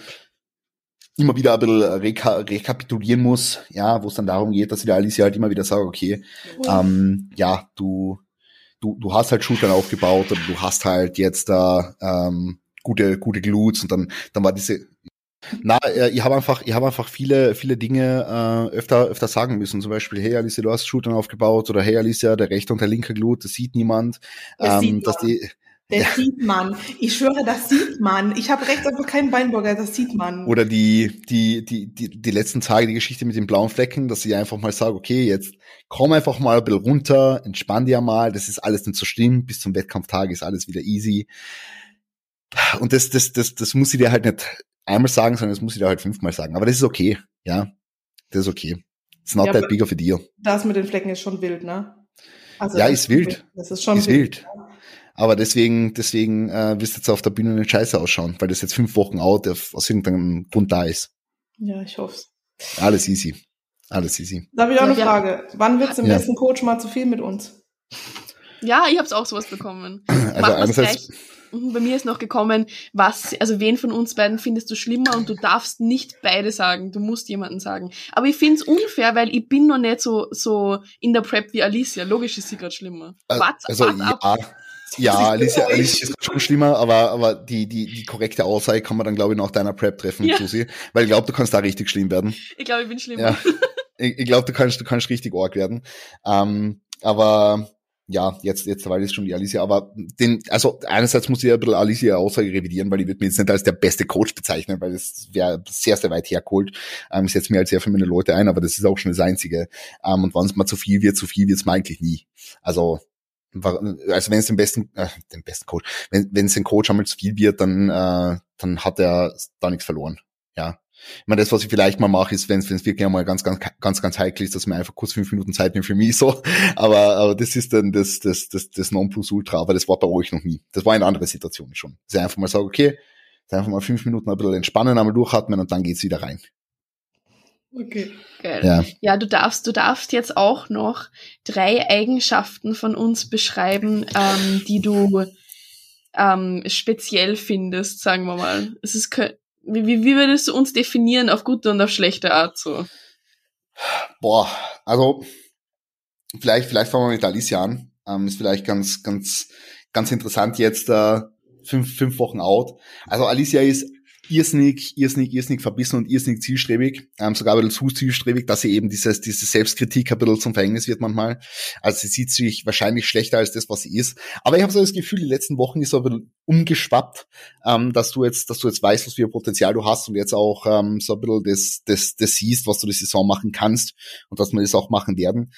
immer wieder ein bisschen reka rekapitulieren muss, ja, wo es dann darum geht, dass ich der Alicia halt immer wieder sage, okay, ähm, ja, du, du, du hast halt Schultern aufgebaut oder du hast halt jetzt da ähm, gute, gute Glutes und dann, dann war diese na, äh, ich habe einfach, ich habe einfach viele, viele Dinge äh, öfter, öfter sagen müssen. Zum Beispiel, hey Alicia, du hast Schultern aufgebaut oder hey Alicia, der rechte und der linke Glut, das sieht niemand. Das ähm, sieht dass die, das ja. sieht man. Ich schwöre, das sieht man. Ich habe rechts einfach keinen Beinburger, das sieht man. Oder die, die, die, die, die letzten Tage, die Geschichte mit den blauen Flecken, dass ich einfach mal sage, okay, jetzt komm einfach mal ein bisschen runter, entspann dir mal, das ist alles nicht so schlimm, bis zum Wettkampftag ist alles wieder easy. Und das, das, das, das muss ich dir halt nicht einmal sagen, sondern das muss ich dir halt fünfmal sagen. Aber das ist okay, ja. Das ist okay. It's not ja, that big of a deal. Das mit den Flecken ist schon wild, ne? Also ja, ist wild. Das ist schon ist wild. wild. Aber deswegen, deswegen äh, wirst du jetzt auf der Bühne nicht scheiße ausschauen, weil das jetzt fünf Wochen out auf, aus irgendeinem Grund da ist. Ja, ich hoffe Alles easy. Alles easy. Da habe ich auch eine Frage. Wann wird's im ja. besten Coach mal zu viel mit uns? Ja, ich habe auch sowas bekommen. Also einerseits, bei mir ist noch gekommen, was, also wen von uns beiden findest du schlimmer und du darfst nicht beide sagen, du musst jemanden sagen. Aber ich find's unfair, weil ich bin noch nicht so, so in der Prep wie Alicia. Logisch ist sie gerade schlimmer. Äh, wart, also, ja. Ja, Alicia, Alicia ist schon schlimmer, aber, aber die, die, die korrekte Aussage kann man dann, glaube ich, nach deiner Prep treffen, ja. Susi. Weil ich glaube, du kannst da richtig schlimm werden. Ich glaube, ich bin schlimmer. Ja. Ich, ich glaube, du kannst, du kannst richtig arg werden. Ähm, aber ja, jetzt, jetzt weil es schon die Alicia, aber den, also einerseits muss ich ja ein bisschen Alicia Aussage revidieren, weil ich würde mir jetzt nicht als der beste Coach bezeichnen, weil das wäre sehr, sehr weit hergeholt. Ähm, ich setze mir halt sehr meine Leute ein, aber das ist auch schon das Einzige. Ähm, und wenn es mal zu viel wird, zu viel wird es mal eigentlich nie. Also, also wenn es den besten, äh, den besten Coach, wenn wenn es den Coach einmal zu viel wird, dann, äh, dann hat er da nichts verloren. Ja, ich meine, das, was ich vielleicht mal mache, ist, wenn es wirklich einmal ganz, ganz, ganz, ganz heikel ist, dass man einfach kurz fünf Minuten Zeit nimmt für mich so. Aber, aber das ist dann das, das, das, das Nonplusultra, aber das war bei euch noch nie. Das war in andere Situationen schon. Dass ich einfach mal sage, okay, einfach mal fünf Minuten ein bisschen entspannen, einmal durchatmen und dann geht's wieder rein. Okay. Geil. Ja. ja, du darfst, du darfst jetzt auch noch drei Eigenschaften von uns beschreiben, ähm, die du ähm, speziell findest, sagen wir mal. Es ist wie, wie, wie würdest du uns definieren auf gute und auf schlechte Art so? Boah, also vielleicht, vielleicht fangen wir mit Alicia an. Ähm, ist vielleicht ganz, ganz, ganz interessant jetzt äh, fünf, fünf Wochen out. Also Alicia ist irrsinnig, irrsinnig, irrsinnig verbissen und irrsinnig zielstrebig, ähm, sogar ein bisschen zu zielstrebig, dass sie eben dieses, diese Selbstkritik ein bisschen zum Verhängnis wird manchmal. Also sie sieht sich wahrscheinlich schlechter als das, was sie ist. Aber ich habe so das Gefühl, die letzten Wochen ist so ein bisschen umgeschwappt, ähm, dass du jetzt, dass du jetzt weißt, was für ein Potenzial du hast und jetzt auch ähm, so ein bisschen das, das, das siehst, was du die Saison machen kannst und dass wir das auch machen werden.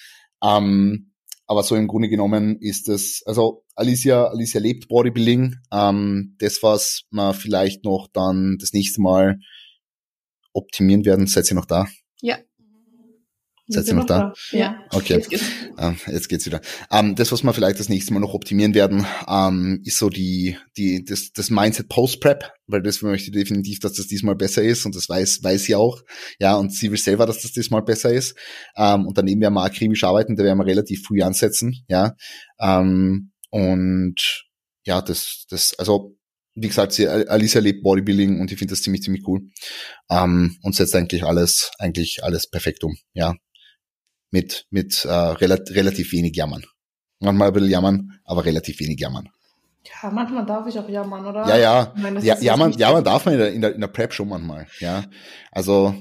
Ähm, aber so im Grunde genommen ist es, also Alicia, Alicia lebt Bodybuilding. Ähm, das, was wir vielleicht noch dann das nächste Mal optimieren werden, seid ihr noch da? Ja. Seid ihr noch da? da? Ja. Okay. Jetzt geht's, ähm, jetzt geht's wieder. Ähm, das, was wir vielleicht das nächste Mal noch optimieren werden, ähm, ist so die, die, das, das Mindset Post-Prep, weil das möchte ich definitiv, dass das diesmal besser ist und das weiß, weiß sie auch. Ja, und sie will selber, dass das diesmal besser ist. Ähm, und daneben werden wir akribisch arbeiten, da werden wir relativ früh ansetzen. Ja. Ähm, und ja, das, das, also wie gesagt, sie, Alicia lebt Bodybuilding und ich finde das ziemlich, ziemlich cool. Ähm, und setzt eigentlich alles, eigentlich alles perfekt um, ja mit, mit äh, relat relativ wenig Jammern. Manchmal ein bisschen jammern, aber relativ wenig jammern. Ja, manchmal darf ich auch jammern, oder? Ja, ja. Meine, ja jammern, jammern darf man in der, in, der, in der Prep schon manchmal, ja. Also.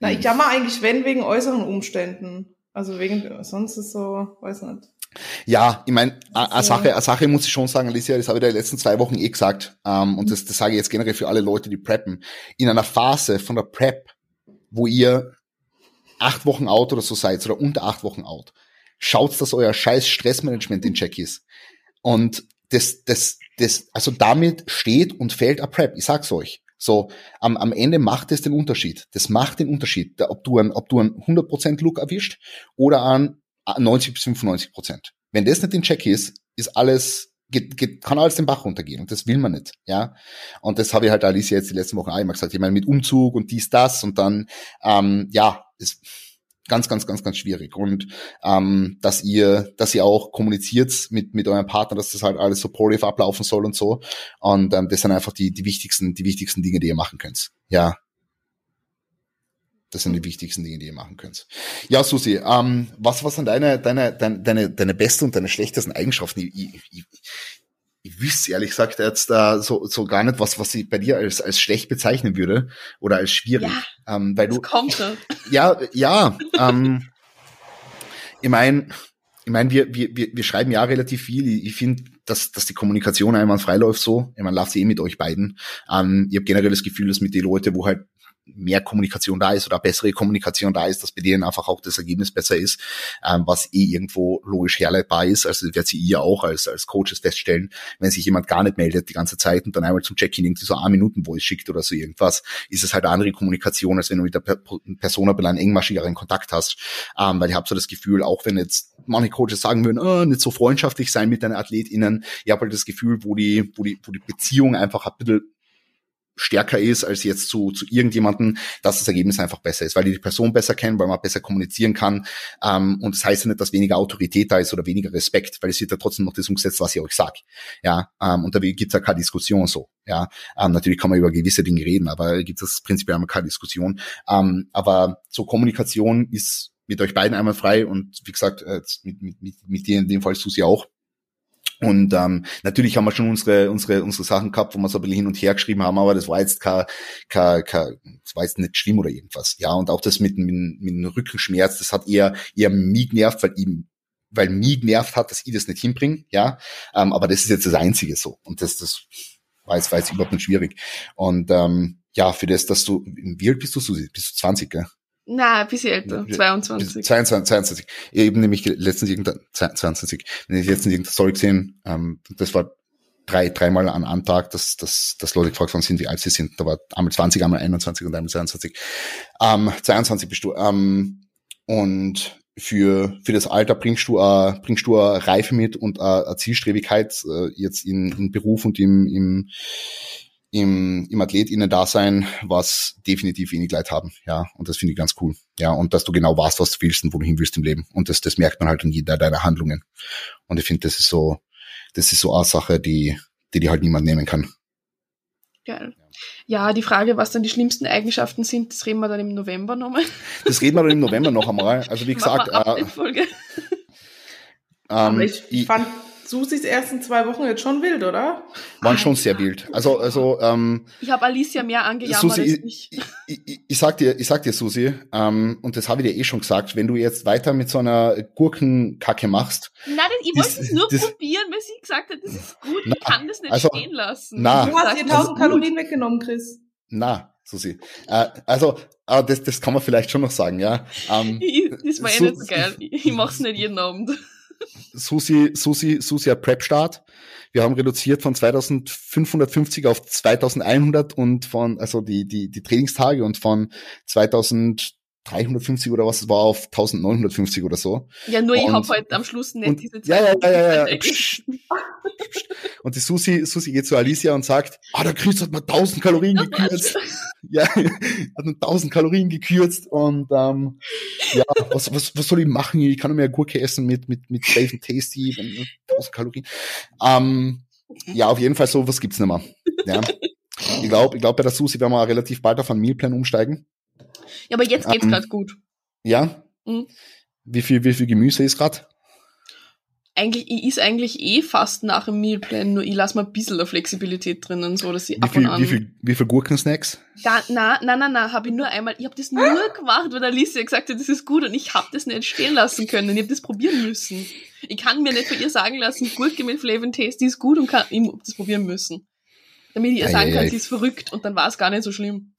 Na, ich jammer eigentlich, wenn, wegen äußeren Umständen. Also wegen, sonst ist so, weiß nicht. Ja, ich meine, eine Sache, eine Sache muss ich schon sagen, Alicia, das habe ich in den letzten zwei Wochen eh gesagt, ähm, und das, das sage ich jetzt generell für alle Leute, die preppen. In einer Phase von der Prep, wo ihr acht Wochen out oder so seid oder unter acht Wochen out, schaut, dass euer scheiß Stressmanagement in Check ist. Und das, das, das, also damit steht und fällt a Prep. Ich sag's euch. So, am, am Ende macht es den Unterschied. Das macht den Unterschied, ob du ein, ob du ein 100% Look erwischt oder an 90 bis 95%. Wenn das nicht in Check ist, ist alles geht, geht, kann alles den Bach runtergehen und das will man nicht, ja. Und das habe ich halt Alicia jetzt die letzten Wochen auch immer gesagt. Ich meine, mit Umzug und dies, das und dann, ähm, ja, ist ganz, ganz, ganz, ganz schwierig. Und ähm, dass ihr, dass ihr auch kommuniziert mit mit eurem Partner, dass das halt alles supportive ablaufen soll und so. Und ähm, das sind einfach die die wichtigsten, die wichtigsten Dinge, die ihr machen könnt. Ja, das sind die wichtigsten Dinge, die ihr machen könnt. Ja, Susi, ähm, was, was sind deine, deine, deine, deine, deine besten und deine schlechtesten Eigenschaften? Ich, ich, ich, ich wüsste ehrlich gesagt jetzt äh, so, so gar nicht, was, was ich bei dir als, als schlecht bezeichnen würde oder als schwierig. Ja, ähm, weil du, kommt schon. Ja, ja. ähm, ich meine, ich meine, wir, wir, wir, schreiben ja relativ viel. Ich, ich finde, dass, dass die Kommunikation einmal frei läuft so. Ich meine, lauf sie eh mit euch beiden. Ähm, ich habe generell das Gefühl, dass mit den Leuten, wo halt mehr Kommunikation da ist oder bessere Kommunikation da ist, dass bei denen einfach auch das Ergebnis besser ist, ähm, was eh irgendwo logisch herleitbar ist. Also wird sie ihr auch als, als Coaches feststellen, wenn sich jemand gar nicht meldet die ganze Zeit und dann einmal zum Check-in irgendwie so ein Minuten Voice schickt oder so irgendwas, ist es halt eine andere Kommunikation, als wenn du mit der Person ein einen engmaschigeren Kontakt hast. Ähm, weil ich habe so das Gefühl, auch wenn jetzt manche Coaches sagen würden, oh, nicht so freundschaftlich sein mit deinen AthletInnen, ich habe halt das Gefühl, wo die, wo die, wo die Beziehung einfach ein bisschen stärker ist als jetzt zu, zu irgendjemanden, dass das Ergebnis einfach besser ist, weil die die Person besser kennen, weil man besser kommunizieren kann. Ähm, und das heißt ja nicht, dass weniger Autorität da ist oder weniger Respekt, weil es wird ja trotzdem noch das umgesetzt, was ich euch sage. Ja, ähm, und da gibt's ja keine Diskussion so. Ja, ähm, natürlich kann man über gewisse Dinge reden, aber gibt es prinzipiell einmal keine Diskussion. Ähm, aber so Kommunikation ist mit euch beiden einmal frei und wie gesagt, äh, mit, mit, mit, mit dir in dem Fall Susi auch. Und ähm, natürlich haben wir schon unsere, unsere, unsere Sachen gehabt, wo wir so ein bisschen hin und her geschrieben haben, aber das war jetzt kein, kein, kein das war jetzt nicht schlimm oder irgendwas. Ja, und auch das mit, mit, mit dem Rückenschmerz, das hat eher, eher mich genervt, weil ihm weil mich genervt hat, dass ich das nicht hinbringe, ja. Ähm, aber das ist jetzt das Einzige so. Und das, das war jetzt, war jetzt überhaupt nicht schwierig. Und ähm, ja, für das, dass du, wie alt bist du, Susi? Bist du 20, gell? Na, ein bisschen älter, 22. 22, 22. Eben nämlich letztens irgendein, 22, wenn ich letztens irgendeine Story gesehen, ähm, das war drei, dreimal an einem Tag, dass, dass, dass Leute gefragt worden sind, wie alt sie sind. Da war einmal 20, einmal 21 und einmal 22. Ähm, 22 bist du. Ähm, und für, für das Alter bringst du, äh, bringst du eine Reife mit und eine Zielstrebigkeit äh, jetzt in, in Beruf und im, im, im, im AthletInnen-Dasein, was definitiv wenig Leid haben, ja, und das finde ich ganz cool, ja, und dass du genau weißt, was du willst und wo du hin willst im Leben, und das, das merkt man halt in jeder deiner Handlungen, und ich finde, das ist so, das ist so eine Sache, die, die dir halt niemand nehmen kann. Geil. Ja, die Frage, was dann die schlimmsten Eigenschaften sind, das reden wir dann im November nochmal. Das reden wir dann im November noch einmal. Also wie gesagt, äh, ähm, ich, ich fand Susis ersten zwei Wochen jetzt schon wild, oder? Waren schon sehr wild. Also, also ähm, Ich habe Alicia mehr angejammert Susi, als ich. Ich, ich, ich sag dir, ich sag dir, Susi, ähm, und das habe ich dir eh schon gesagt, wenn du jetzt weiter mit so einer Gurkenkacke machst. Nein, ich wollte es nur das, probieren, weil sie gesagt hat, das ist gut, na, ich kann das nicht also, stehen lassen. Na, du hast dir 1000 Kalorien weggenommen, Chris. Na, Susi. Äh, also, äh, das, das kann man vielleicht schon noch sagen, ja. Ähm, ich, das war eh nicht so geil. Ich mach's nicht jeden Abend. Susi, Susi, Susi hat Prep-Start. Wir haben reduziert von 2550 auf 2100 und von, also die, die, die Trainingstage und von 2350 oder was es war auf 1950 oder so. Ja, nur und, ich hab halt am Schluss nicht und, diese Ja, ja, ja, ja, ja. und die Susi, Susi geht zu Alicia und sagt, ah, der Chris hat mal 1000 Kalorien gekürzt. ja, hat nur 1000 Kalorien gekürzt und ähm, ja, was, was, was soll ich machen? Ich kann nur mehr Gurke essen mit, mit, mit Safe and Tasty, 1000 Kalorien. Ähm, ja, auf jeden Fall so, was gibt's nicht mehr. Ja. Ich glaube, ich glaub, bei der Susi werden wir relativ bald auf einen Mealplan umsteigen. Ja, aber jetzt geht's ähm, gerade gut. Ja? Mhm. Wie viel, wie viel Gemüse ist gerade? Eigentlich, ich is eigentlich eh fast nach dem Mealplan, nur ich lasse mal ein bisschen der Flexibilität drinnen, so dass ich Wie ab viel, und an... wie viel, wie viel Gurkensnacks? Ga, na, na, na, na, habe ich nur einmal, ich habe das nur gemacht, weil Alicia gesagt hat, das ist gut und ich habe das nicht stehen lassen können. Ich habe das probieren müssen. Ich kann mir nicht von ihr sagen lassen, Gurke mit Flavor Taste ist gut und kann, ich hab das probieren müssen. Damit ich ihr sagen ei, kann, ei. sie ist verrückt und dann war es gar nicht so schlimm.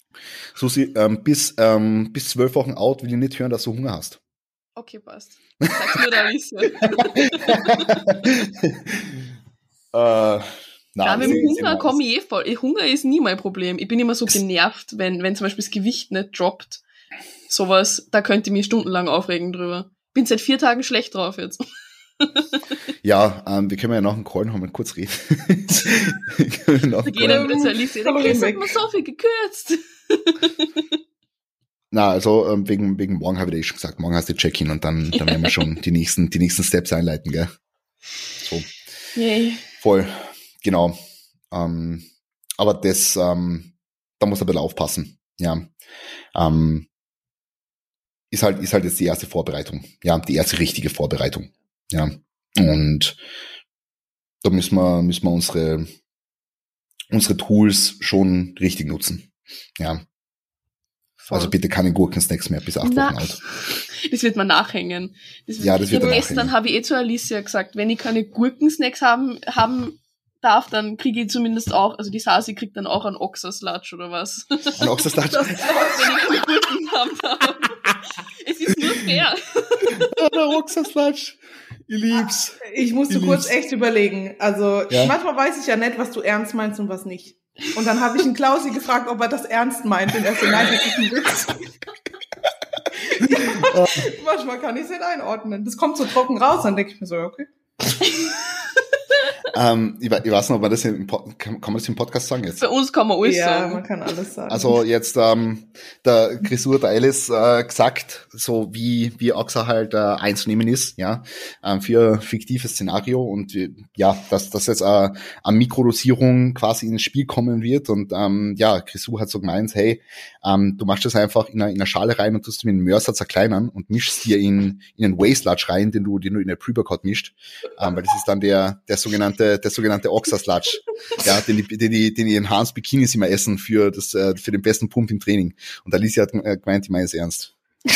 Susi, ähm, bis, ähm, bis zwölf Wochen out will ich nicht hören, dass du Hunger hast. Okay, passt. Sag's nur der Alicia. äh, Ja, nein, mit dem Hunger komme ich eh voll. Hunger ist nie mein Problem. Ich bin immer so genervt, wenn, wenn zum Beispiel das Gewicht nicht droppt. Sowas, da könnte ich mich stundenlang aufregen drüber. Bin seit vier Tagen schlecht drauf jetzt. Ja, ähm, wir können ja nach dem Call noch mal kurz reden. Wir können Da dem geht Call- Alicia, der hat weg. mir so viel gekürzt. Na, also ähm, wegen, wegen morgen habe ich eh schon gesagt, morgen hast du Check-in und dann, dann werden wir schon die nächsten, die nächsten Steps einleiten, gell? So, Yay. voll, genau. Ähm, aber das, ähm, da muss er ein bisschen aufpassen, ja. Ähm, ist halt, ist halt jetzt die erste Vorbereitung, ja, die erste richtige Vorbereitung, ja. Und da müssen wir, müssen wir unsere, unsere Tools schon richtig nutzen, ja. Voll. Also bitte keine Gurkensnacks mehr bis acht Na, Wochen alt. Das wird mir nachhängen. Das Ja, das wird ich hab dir gestern nachhängen. habe ich eh zu Alicia gesagt, wenn ich keine Gurkensnacks haben, haben darf, dann kriege ich zumindest auch, also die Sasi kriegt dann auch einen Oxerslutsch oder was. Und Oxerstatsch. wenn ich keine Gurken haben darf. Es ist nur fair. Der Oxerstatsch. Ich lieb's. Ich musste kurz lieb's. echt überlegen. Also Ja. manchmal weiß ich ja nicht, was du ernst meinst und was nicht. Und dann habe ich einen Klausi gefragt, ob er das ernst meint. Und er so, nein, das ist ein Witz. ja, manchmal kann ich es nicht einordnen. Das kommt so trocken raus, dann denke ich mir so, okay. Ähm, ich, ich weiß noch, ob man das im Pod kann, man das im Podcast sagen jetzt? Bei uns kann man alles ja, sagen. man kann alles sagen. Also jetzt ähm, der Grisur der Alice äh, gesagt, so wie wie Oxa halt äh, einzunehmen ist, ja, ähm, für ein fiktives Szenario und äh, ja, dass das jetzt äh, an Mikrodosierung quasi ins Spiel kommen wird und ähm, ja, Grisur hat so gemeint, hey, ähm, du machst das einfach in eine, in eine Schale rein und tust mit dem Mörser zerkleinern und mischst dir in in einen Waste-Lutsch rein, den du den du in der Pre-Workout mischt, ähm, weil das ist dann der der sogenannte der sogenannte Oxa-Sludge, ja, den die, den die, den die Enhanced Bikinis immer essen für das, äh, für den besten Pump im Training. Und Alicia hat äh, gemeint, ich meine es ernst.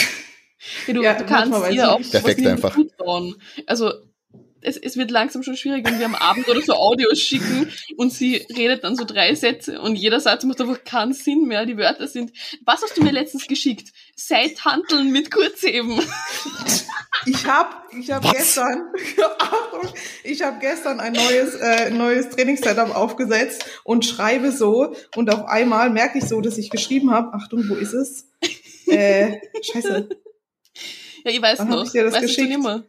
Ja, du, Ja, du kannst ich auch nicht. Perfekt einfach. gut bauen. Also es, es wird langsam schon schwierig, wenn wir am Abend oder so Audios schicken und sie redet dann so drei Sätze und jeder Satz macht einfach keinen Sinn mehr. Die Wörter sind, was hast du mir letztens geschickt? Seithanteln mit Kurzheben. Ich habe ich hab Was? gestern, ich habe gestern ein neues, äh, neues Trainingssetup aufgesetzt und schreibe so und auf einmal merke ich so, dass ich geschrieben habe, Achtung, wo ist es? Äh, scheiße. Ja, ich weiß Wann noch. ich dir das weißt du geschickt? schon immer.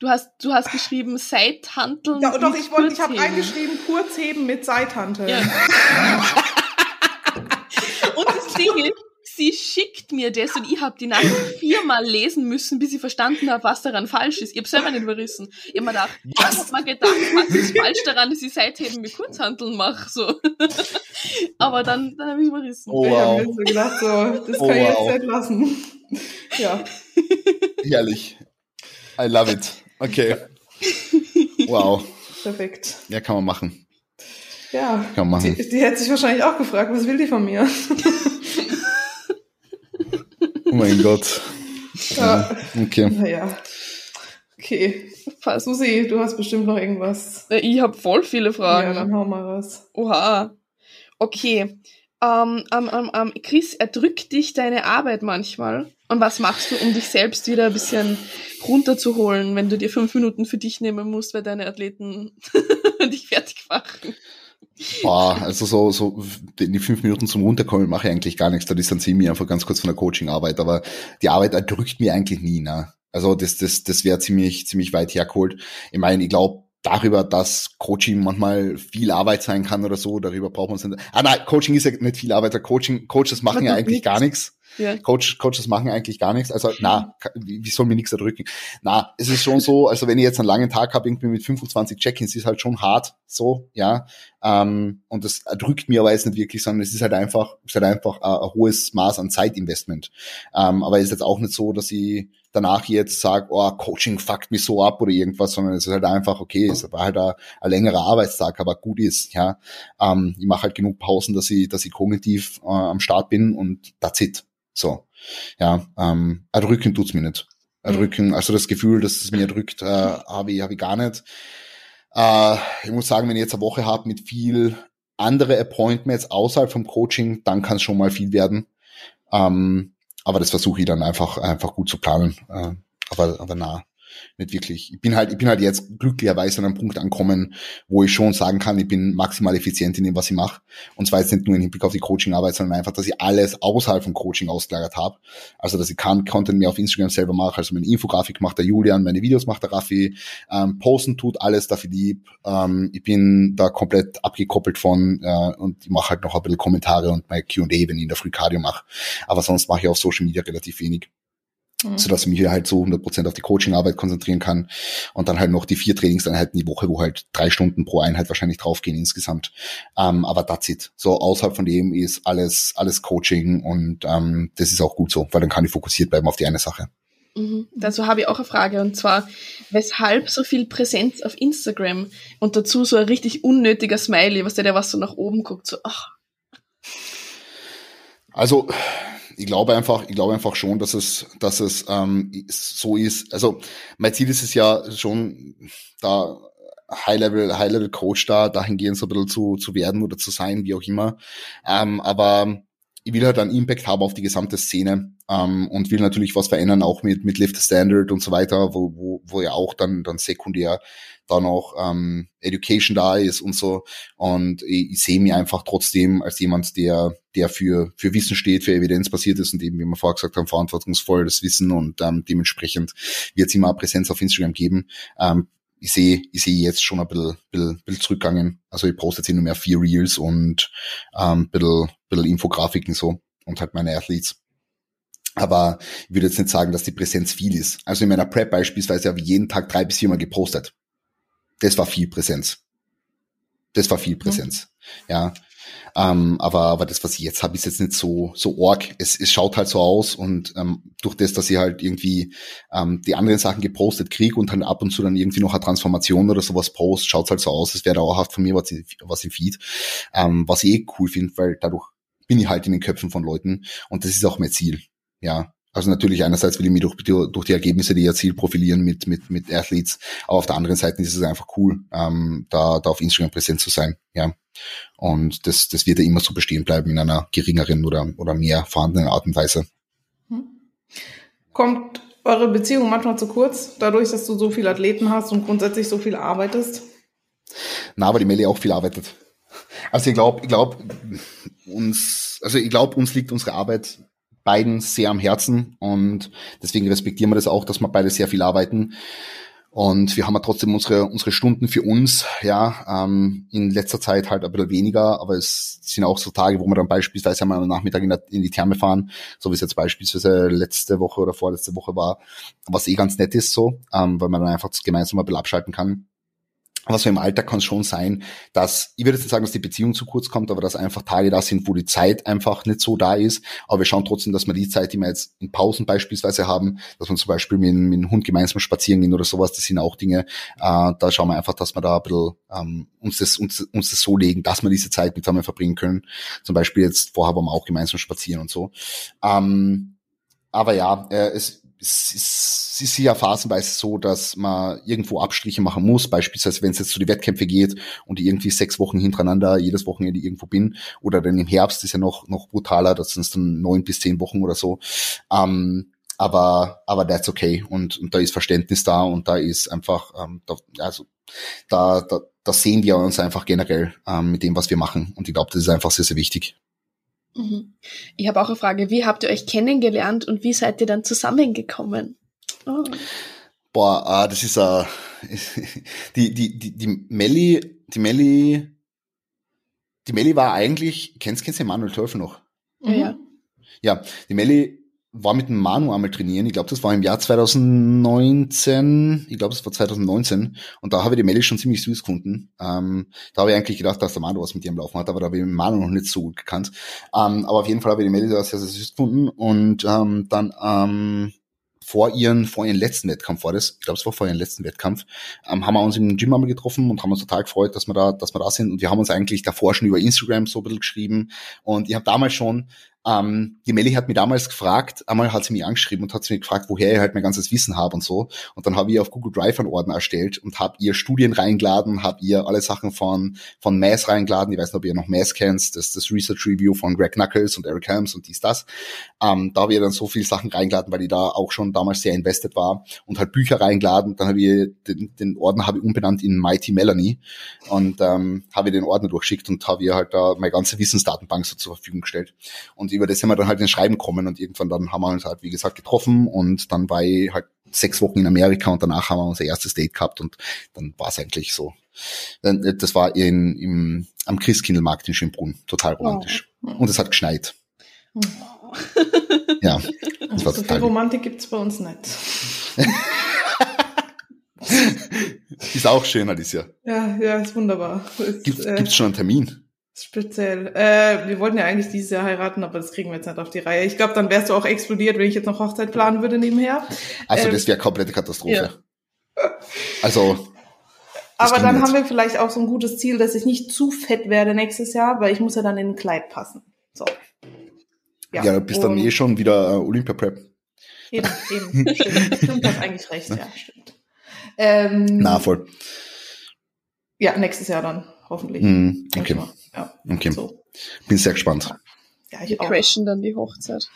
Du hast, du hast geschrieben Seithanteln Ja, doch, ich wollte, ich habe Kurzheben. reingeschrieben, Kurzheben mit Seithanteln. Ja. Und das Ding ist, sie schickt mir das und ich habe die Nachricht viermal lesen müssen, bis ich verstanden habe, was daran falsch ist. Ich habe selber nicht überrissen. Ich habe mir gedacht, ich hab mir gedacht, was ist falsch daran, dass ich Seitheben mit Kurzhanteln mache. So. Aber dann, dann habe ich überrissen. Oh, Ich habe wow. mir so gedacht, so, das Oh, kann ich wow. jetzt nicht lassen. Ja. Herrlich. I love it. Okay. Wow. Perfekt. Ja, kann man machen. Ja. Kann man Die, machen. die hätte sich wahrscheinlich auch gefragt, was will die von mir? Oh mein Gott. Ja. Okay. Naja. Okay. Susi, du hast bestimmt noch irgendwas. Ich habe voll viele Ja, Fragen. dann hau mal raus. Oha. Okay. Ähm, ähm, ähm, ähm, Chris, erdrückt dich deine Arbeit manchmal? Und was machst du, um dich selbst wieder ein bisschen runterzuholen, wenn du dir fünf Minuten für dich nehmen musst, weil deine Athleten dich fertig machen? Boah, also so, so die fünf Minuten zum Runterkommen mache ich eigentlich gar nichts. Da distanziere ich mich einfach ganz kurz von der Coaching-Arbeit. Aber die Arbeit erdrückt mir eigentlich nie. Ne? Also das, das, das wäre ziemlich, ziemlich weit hergeholt. Ich meine, ich glaube darüber, dass Coaching manchmal viel Arbeit sein kann oder so, darüber braucht man es nicht. Ah nein, Coaching ist ja nicht viel Arbeit. Coaching, Coaches machen Man ja eigentlich nichts. gar nichts. Ja. Coach, Coaches machen eigentlich gar nichts. Also, na, wie soll mir nichts erdrücken? Na, es ist schon so, also wenn ich jetzt einen langen Tag habe, irgendwie mit 25 Check-ins, ist halt schon hart, so, ja. Ähm, und das erdrückt mir aber jetzt nicht wirklich, sondern es ist halt einfach, es ist halt einfach ein, ein hohes Maß an Zeitinvestment. Ähm, aber es ist jetzt auch nicht so, dass ich danach jetzt sage, oh, Coaching fuckt mich so ab oder irgendwas, sondern es ist halt einfach, okay, es war halt ein, ein längerer Arbeitstag, aber gut ist, ja. Ähm, ich mache halt genug Pausen, dass ich, dass ich kognitiv äh, am Start bin und that's it. So, ja, ähm, erdrücken tut's mir nicht. Erdrücken, also das Gefühl, dass es mir erdrückt, äh, habe ich, hab ich gar nicht. Äh, ich muss sagen, wenn ich jetzt eine Woche habe mit viel andere Appointments außerhalb vom Coaching, dann kann es schon mal viel werden. Ähm, aber das versuche ich dann einfach, einfach gut zu planen. Äh, aber, aber na, nicht wirklich. Ich bin halt, ich bin halt jetzt glücklicherweise an einem Punkt ankommen, wo ich schon sagen kann, ich bin maximal effizient in dem, was ich mache. Und zwar jetzt nicht nur im Hinblick auf die Coachingarbeit, sondern einfach, dass ich alles außerhalb vom Coaching ausgelagert habe. Also, dass ich kann Content mehr auf Instagram selber mache. Also meine Infografik macht der Julian, meine Videos macht der Raffi, ähm, posten tut alles dafür lieb. Ähm, ich bin da komplett abgekoppelt von äh, und ich mache halt noch ein bisschen Kommentare und mein Q&A, wenn ich in der Früh Cardio mache. Aber sonst mache ich auf Social Media relativ wenig mhm. so dass ich mich halt so 100% auf die Coachingarbeit konzentrieren kann und dann halt noch die vier Trainingseinheiten die Woche, wo halt drei Stunden pro Einheit wahrscheinlich draufgehen insgesamt. Ähm, aber that's it. So außerhalb von dem ist alles alles Coaching und ähm, das ist auch gut so, weil dann kann ich fokussiert bleiben auf die eine Sache. Mhm. Dazu habe ich auch eine Frage und zwar, weshalb so viel Präsenz auf Instagram und dazu so ein richtig unnötiger Smiley, was der, der was so nach oben guckt, so ach. Also ich glaube einfach, ich glaube einfach schon, dass es, dass es ähm, so ist. Also mein Ziel ist es ja schon, da High-Level, High-Level-Coach da dahingehend so ein bisschen zu, zu werden oder zu sein, wie auch immer. Ähm, aber ich will halt einen Impact haben auf die gesamte Szene ähm, und will natürlich was verändern, auch mit, mit Lift Standard und so weiter, wo, wo, wo ja auch dann, dann sekundär da noch ähm, Education da ist und so. Und ich, ich sehe mich einfach trotzdem als jemand, der, der für, für Wissen steht, für Evidenz basiert ist und eben, wie wir vorher gesagt haben, verantwortungsvoll das Wissen und ähm, dementsprechend wird es immer Präsenz auf Instagram geben. Ähm, ich sehe ich sehe jetzt schon ein bisschen, bisschen, bisschen zurückgegangen. Also ich poste jetzt nur mehr vier Reels und ähm, ein bisschen, bisschen Infografiken so und halt meine Athletes. Aber ich würde jetzt nicht sagen, dass die Präsenz viel ist. Also in meiner Prep beispielsweise habe ich jeden Tag drei bis viermal gepostet. Das war viel Präsenz. Das war viel Präsenz. Mhm. Ja. Ähm, aber, aber das, was ich jetzt habe, ist jetzt nicht so, so org. Es, es schaut halt so aus und ähm, durch das, dass ich halt irgendwie ähm, die anderen Sachen gepostet krieg und dann ab und zu dann irgendwie noch eine Transformation oder sowas post, schaut halt so aus, als wäre da auch von mir was, was im Feed. Ähm, was ich eh cool finde, weil dadurch bin ich halt in den Köpfen von Leuten und das ist auch mein Ziel. Ja, also natürlich einerseits will ich mich durch, durch die Ergebnisse, die ich erzielt, profilieren mit, mit, mit Athletes, aber auf der anderen Seite ist es einfach cool, ähm, da, da auf Instagram präsent zu sein, ja. Und das, das wird ja immer so bestehen bleiben in einer geringeren oder, oder mehr vorhandenen Art und Weise. Hm. Kommt eure Beziehung manchmal zu kurz, dadurch, dass du so viele Athleten hast und grundsätzlich so viel arbeitest? Na, aber die Melli auch viel arbeitet. Also ich glaube, ich glaube, uns, also ich glaube, uns liegt unsere Arbeit beiden sehr am Herzen und deswegen respektieren wir das auch, dass wir beide sehr viel arbeiten. Und wir haben ja trotzdem unsere, unsere Stunden für uns, ja, ähm, in letzter Zeit halt ein bisschen weniger, aber es sind auch so Tage, wo wir dann beispielsweise einmal am Nachmittag in, der, in die Therme fahren, so wie es jetzt beispielsweise letzte Woche oder vorletzte Woche war, was eh ganz nett ist so, ähm, weil man dann einfach gemeinsam ein bisschen abschalten kann aber so im Alltag kann es schon sein, dass, ich würde jetzt nicht sagen, dass die Beziehung zu kurz kommt, aber dass einfach Tage da sind, wo die Zeit einfach nicht so da ist. Aber wir schauen trotzdem, dass wir die Zeit, die wir jetzt in Pausen beispielsweise haben, dass wir zum Beispiel mit, mit dem Hund gemeinsam spazieren gehen oder sowas, das sind auch Dinge, äh, da schauen wir einfach, dass wir da ein bisschen ähm, uns, das, uns, uns das so legen, dass wir diese Zeit mit zusammen verbringen können. Zum Beispiel jetzt vorher wollen wir auch gemeinsam spazieren und so. Ähm, aber ja, äh, es, es ist, es ist ja phasenweise so, dass man irgendwo Abstriche machen muss, beispielsweise wenn es jetzt zu die Wettkämpfe geht und ich irgendwie sechs Wochen hintereinander jedes Wochenende irgendwo bin oder dann im Herbst ist ja noch, noch brutaler, das sind dann neun bis zehn Wochen oder so. Ähm, aber, aber that's okay und, und da ist Verständnis da und da ist einfach, ähm, da, also da, da, da sehen wir uns einfach generell ähm, mit dem, was wir machen und ich glaube, das ist einfach sehr, sehr wichtig. Mhm. Ich habe auch eine Frage. Wie habt ihr euch kennengelernt und wie seid ihr dann zusammengekommen? Oh. Boah, äh, das ist äh, die, die, die, die Melli, die Melli, die Melli war eigentlich, kennst, kennst du Manuel Teufel noch? Ja. Ja, die Melli war mit dem Manu einmal trainieren. Ich glaube, das war im Jahr 2019. Ich glaube, das war 2019. Und da habe ich die Melli schon ziemlich süß gefunden. Ähm, da habe ich eigentlich gedacht, dass der Manu was mit ihrem Laufen hat, aber da habe ich den Manu noch nicht so gut gekannt. Ähm, aber auf jeden Fall habe ich die Melli da sehr, sehr süß gefunden. Und ähm, dann ähm, vor ihren, vor ihren letzten Wettkampf war das, ich glaube, es war vor ihren letzten Wettkampf, ähm, haben wir uns im Gym einmal getroffen und haben uns total gefreut, dass wir da, dass wir da sind. Und wir haben uns eigentlich davor schon über Instagram so ein bisschen geschrieben. Und ich habe damals schon Ähm, die Melli hat mich damals gefragt, einmal hat sie mich angeschrieben und hat sie mich gefragt, woher ich halt mein ganzes Wissen habe und so. Und dann habe ich auf Google Drive einen Ordner erstellt und habe ihr Studien reingeladen, habe ihr alle Sachen von, von Mass reingeladen. Ich weiß nicht, ob ihr noch Mass kennt, das, das Research Review von Greg Knuckles und Eric Helms und dies, das. Ähm, da habe ich dann so viele Sachen reingeladen, weil ich da auch schon damals sehr invested war und halt Bücher reingeladen. Dann habe ich den, den Ordner habe ich umbenannt in Mighty Melanie und ähm, habe den Ordner durchschickt und habe ihr halt da meine ganze Wissensdatenbank so zur Verfügung gestellt. Und über das sind wir dann halt ins Schreiben kommen und irgendwann dann haben wir uns halt, wie gesagt, getroffen und dann war ich halt sechs Wochen in Amerika und danach haben wir unser erstes Date gehabt und dann war es eigentlich so. Das war in, im, am Christkindlmarkt in Schönbrunn, total romantisch. Oh. Und es hat geschneit. Oh. Ja, das war so total viel Romantik gibt's bei uns nicht. ist auch schön, Alicia. Ja, ja, ist wunderbar. Ist, Gibt, äh, gibt's schon einen Termin? Speziell. Äh, wir wollten ja eigentlich dieses Jahr heiraten, aber das kriegen wir jetzt nicht auf die Reihe. Ich glaube, dann wärst du auch explodiert, wenn ich jetzt noch Hochzeit planen würde nebenher. Also ähm, das wäre komplette Katastrophe. Ja. Also. Aber dann haben wir vielleicht auch so ein gutes Ziel, dass ich nicht zu fett werde nächstes Jahr, weil ich muss ja dann in ein Kleid passen. So. Ja, ja du bist dann eh schon wieder äh, Olympia-Prep. Eben, eben. stimmt. stimmt, hast eigentlich recht, ja, stimmt. Ähm, Na, voll. Ja, nächstes Jahr dann, hoffentlich. Mm, okay. Ja, okay. So. Bin sehr gespannt. Ja, ich Wir auch. crashen dann die Hochzeit.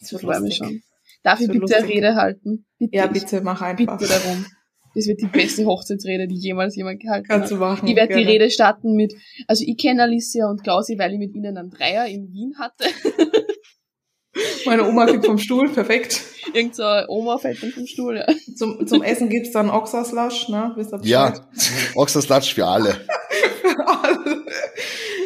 Das wird freue mich schon. Darf ich bitte lustig. eine Rede halten? Bitte. Ja, bitte, mach einfach. Bitte darum. Das wird die beste Hochzeitsrede, die jemals jemand gehalten Kannst hat. Kannst du machen. Ich werde die Rede starten mit, also ich kenne Alicia und Klausi, weil ich mit ihnen einen Dreier in Wien hatte. Meine Oma fällt vom Stuhl, perfekt. Irgend so Oma fällt dann vom Stuhl, ja. Zum, zum Essen gibt's dann Oxaslash, ne? Ja, Oxaslash für alle. für alle.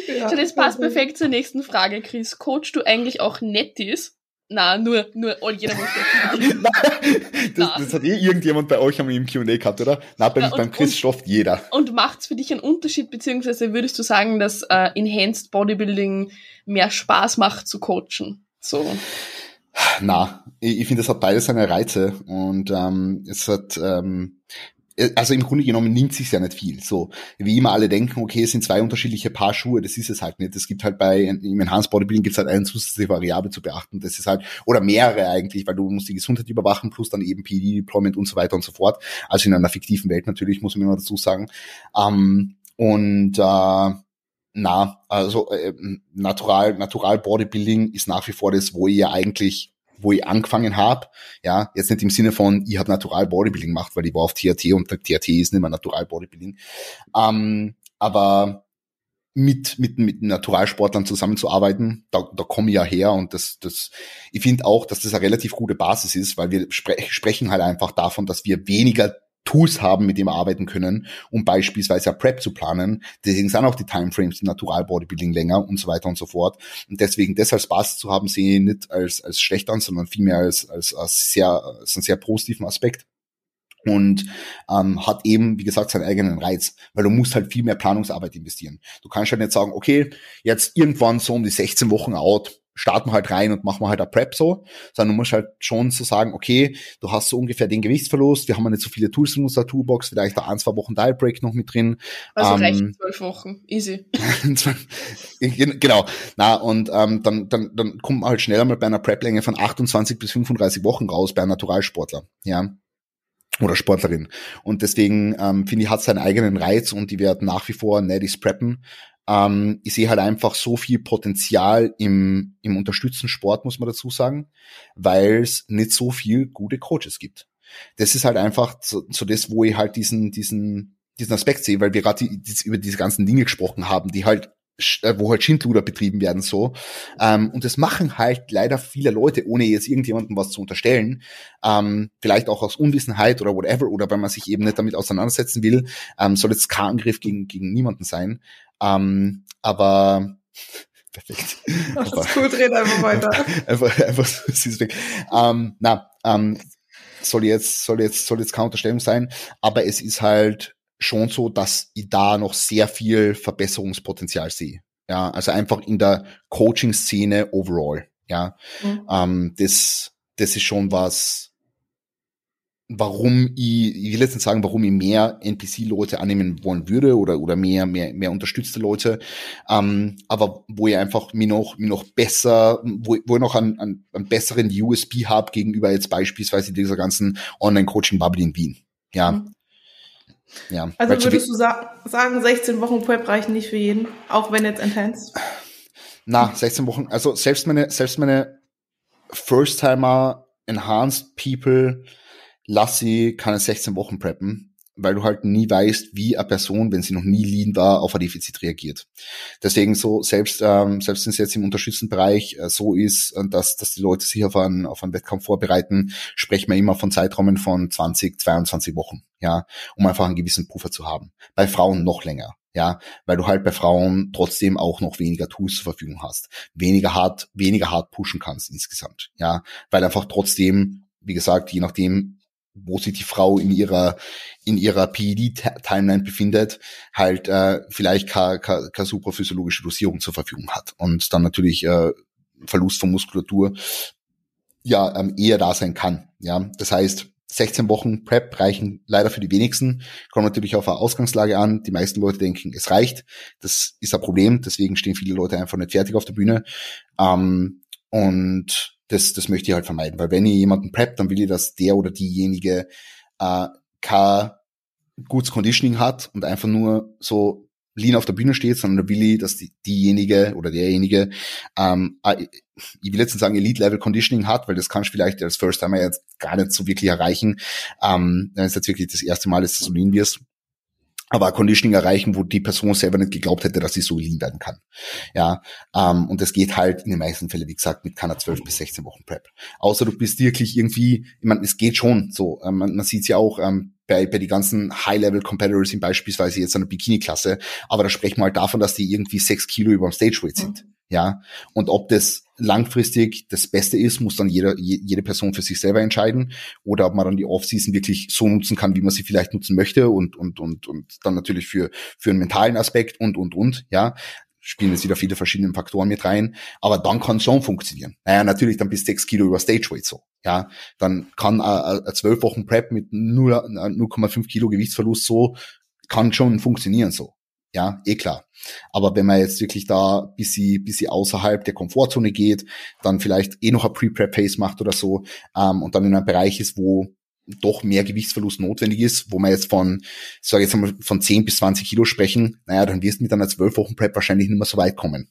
Ja. So, das passt perfekt zur nächsten Frage, Chris. Coachst du eigentlich auch Nettis? Na, nur, nur, oh, jeder muss das, das, das hat eh irgendjemand bei euch im Q&A gehabt, oder? Na, beim, ja, und, beim Chris und, jeder. Und macht's für dich einen Unterschied, beziehungsweise würdest du sagen, dass äh, Enhanced Bodybuilding mehr Spaß macht zu coachen? So. Na, ich, ich finde, es hat beides seine Reize und ähm, es hat ähm, also im Grunde genommen nimmt sich ja nicht viel. So, wie immer alle denken, okay, es sind zwei unterschiedliche Paar Schuhe, das ist es halt nicht. Es gibt halt bei, im Enhanced Bodybuilding gibt es halt eine zusätzliche Variable zu beachten. Das ist halt, oder mehrere eigentlich, weil du musst die Gesundheit überwachen, plus dann eben PD-Deployment und so weiter und so fort. Also in einer fiktiven Welt natürlich, muss man immer dazu sagen. Ähm, und äh, na, also äh, natural, natural Bodybuilding ist nach wie vor das, wo ja eigentlich, wo ich angefangen habe. Ja, jetzt nicht im Sinne von, ich habe Natural Bodybuilding gemacht, weil ich war auf TRT und TRT ist nicht mehr Natural Bodybuilding. Ähm, aber mit, mit, mit Naturalsportlern zusammenzuarbeiten, da, da komme ich ja her und das, das, ich finde auch, dass das eine relativ gute Basis ist, weil wir spre sprechen halt einfach davon, dass wir weniger Tools haben, mit dem wir arbeiten können, um beispielsweise eine Prep zu planen. Deswegen sind auch die Timeframes im Natural Bodybuilding länger und so weiter und so fort. Und deswegen das als Basis zu haben, sehe ich nicht als, als schlecht an, sondern vielmehr als, als, als sehr, als einen sehr positiven Aspekt und ähm, hat eben, wie gesagt, seinen eigenen Reiz, weil du musst halt viel mehr Planungsarbeit investieren. Du kannst halt nicht sagen, okay, jetzt irgendwann so um die 16 Wochen out, starten wir halt rein und machen wir halt eine Prep so, sondern du musst halt schon so sagen, okay, du hast so ungefähr den Gewichtsverlust, wir haben ja nicht so viele Tools in unserer Toolbox, vielleicht da ein, zwei Wochen Dial Break noch mit drin. Also ähm, reicht zwölf Wochen, easy. genau, na und ähm, dann, dann, dann kommt man halt schneller mal bei einer Prep-Länge von 28 bis 35 Wochen raus bei einem Naturalsportler, ja oder Sportlerin. Und deswegen ähm, finde ich, hat seinen eigenen Reiz und die werden nach wie vor Neddies preppen. Ähm, ich sehe halt einfach so viel Potenzial im, im unterstützten Sport, muss man dazu sagen, weil es nicht so viel gute Coaches gibt. Das ist halt einfach so, so das, wo ich halt diesen, diesen, diesen Aspekt sehe, weil wir gerade die, die, über diese ganzen Dinge gesprochen haben, die halt äh, wo halt Schindluder betrieben werden so. Ähm, und das machen halt leider viele Leute, ohne jetzt irgendjemandem was zu unterstellen. Ähm, vielleicht auch aus Unwissenheit oder whatever, oder weil man sich eben nicht damit auseinandersetzen will. Ähm, soll jetzt kein Angriff gegen, gegen niemanden sein. Ähm, aber perfekt. Ach, das ist cool, red einfach weiter. einfach, einfach ist weg. Ähm, na, ähm, soll jetzt, soll jetzt, soll jetzt keine Unterstellung sein, aber es ist halt schon so, dass ich da noch sehr viel Verbesserungspotenzial sehe. Ja, also einfach in der Coaching-Szene overall. Ja, mhm. ähm, das, das ist schon was, warum ich, ich will jetzt nicht sagen, warum ich mehr NPC-Leute annehmen wollen würde oder, oder mehr, mehr, mehr unterstützte Leute, ähm, aber wo ich einfach mir noch, mir noch besser, wo, wo ich noch einen, einen, einen besseren USB habe gegenüber jetzt beispielsweise dieser ganzen Online-Coaching-Bubble in Wien. Ja. Mhm. Ja. Also würdest du sa sagen, 16 Wochen Prep reichen nicht für jeden, auch wenn jetzt intense? Na, 16 Wochen, also selbst meine, selbst meine First-Timer, Enhanced People, lass sie keine 16 Wochen preppen, weil du halt nie weißt, wie eine Person, wenn sie noch nie lean war, auf ein Defizit reagiert. Deswegen so, selbst, ähm, selbst wenn es jetzt im unterstützten Bereich äh, so ist, äh, dass, dass die Leute sich auf einen, auf einen Wettkampf vorbereiten, sprechen wir immer von Zeitraumen von 20, 22 Wochen, ja, um einfach einen gewissen Puffer zu haben. Bei Frauen noch länger. Ja, weil du halt bei Frauen trotzdem auch noch weniger Tools zur Verfügung hast, weniger hart, weniger hart pushen kannst insgesamt, ja, weil einfach trotzdem, wie gesagt, je nachdem, wo sich die Frau in ihrer in ihrer PED-Timeline befindet, halt äh, vielleicht keine, super physiologische Dosierung zur Verfügung hat und dann natürlich äh, Verlust von Muskulatur ja ähm, eher da sein kann. Ja, das heißt 16 Wochen Prep reichen leider für die wenigsten. Kommt natürlich auf eine Ausgangslage an. Die meisten Leute denken, es reicht. Das ist ein Problem. Deswegen stehen viele Leute einfach nicht fertig auf der Bühne. Ähm, und das, das möchte ich halt vermeiden, weil wenn ihr jemanden preppt, dann will ich, dass der oder diejenige äh, kein gutes Conditioning hat und einfach nur so lean auf der Bühne steht, sondern will ich, dass die, diejenige oder derjenige, ähm, äh, ich will jetzt nicht sagen Elite-Level Conditioning hat, weil das kannst du vielleicht als First Timer jetzt gar nicht so wirklich erreichen, ähm, wenn es jetzt wirklich das erste Mal ist, dass du lean wirst aber Conditioning erreichen, wo die Person selber nicht geglaubt hätte, dass sie so lean werden kann. Ja, ähm, und das geht halt in den meisten Fällen, wie gesagt, mit keiner 12 bis 16 Wochen Prep. Außer du bist wirklich irgendwie, ich meine, es geht schon so. Ähm, man, man sieht es ja auch ähm, bei, bei die ganzen High-Level-Competitors in beispielsweise jetzt einer Bikini-Klasse, aber da sprechen wir halt davon, dass die irgendwie sechs Kilo über dem Stage-Weight sind. Mhm. Ja, und ob das langfristig das Beste ist, muss dann jeder, jede Person für sich selber entscheiden. Oder ob man dann die Offseason wirklich so nutzen kann, wie man sie vielleicht nutzen möchte und, und, und, und dann natürlich für, für einen mentalen Aspekt und, und, und, ja. Spielen jetzt wieder viele verschiedene Faktoren mit rein. Aber dann kann schon funktionieren. Naja, natürlich dann bis sechs Kilo über Stageweight so. Ja, dann kann ein zwölf Wochen Prep mit 0,5 Kilo Gewichtsverlust so, kann schon funktionieren so. Ja, eh klar. Aber wenn man jetzt wirklich da bis sie, bis sie außerhalb der Komfortzone geht, dann vielleicht eh noch ein Pre-Prep-Phase macht oder so, ähm, und dann in einem Bereich ist, wo doch mehr Gewichtsverlust notwendig ist, wo man jetzt von, sage jetzt einmal, von 10 bis 20 Kilo sprechen, naja, dann wirst du mit einer 12 Wochen Prep wahrscheinlich nicht mehr so weit kommen.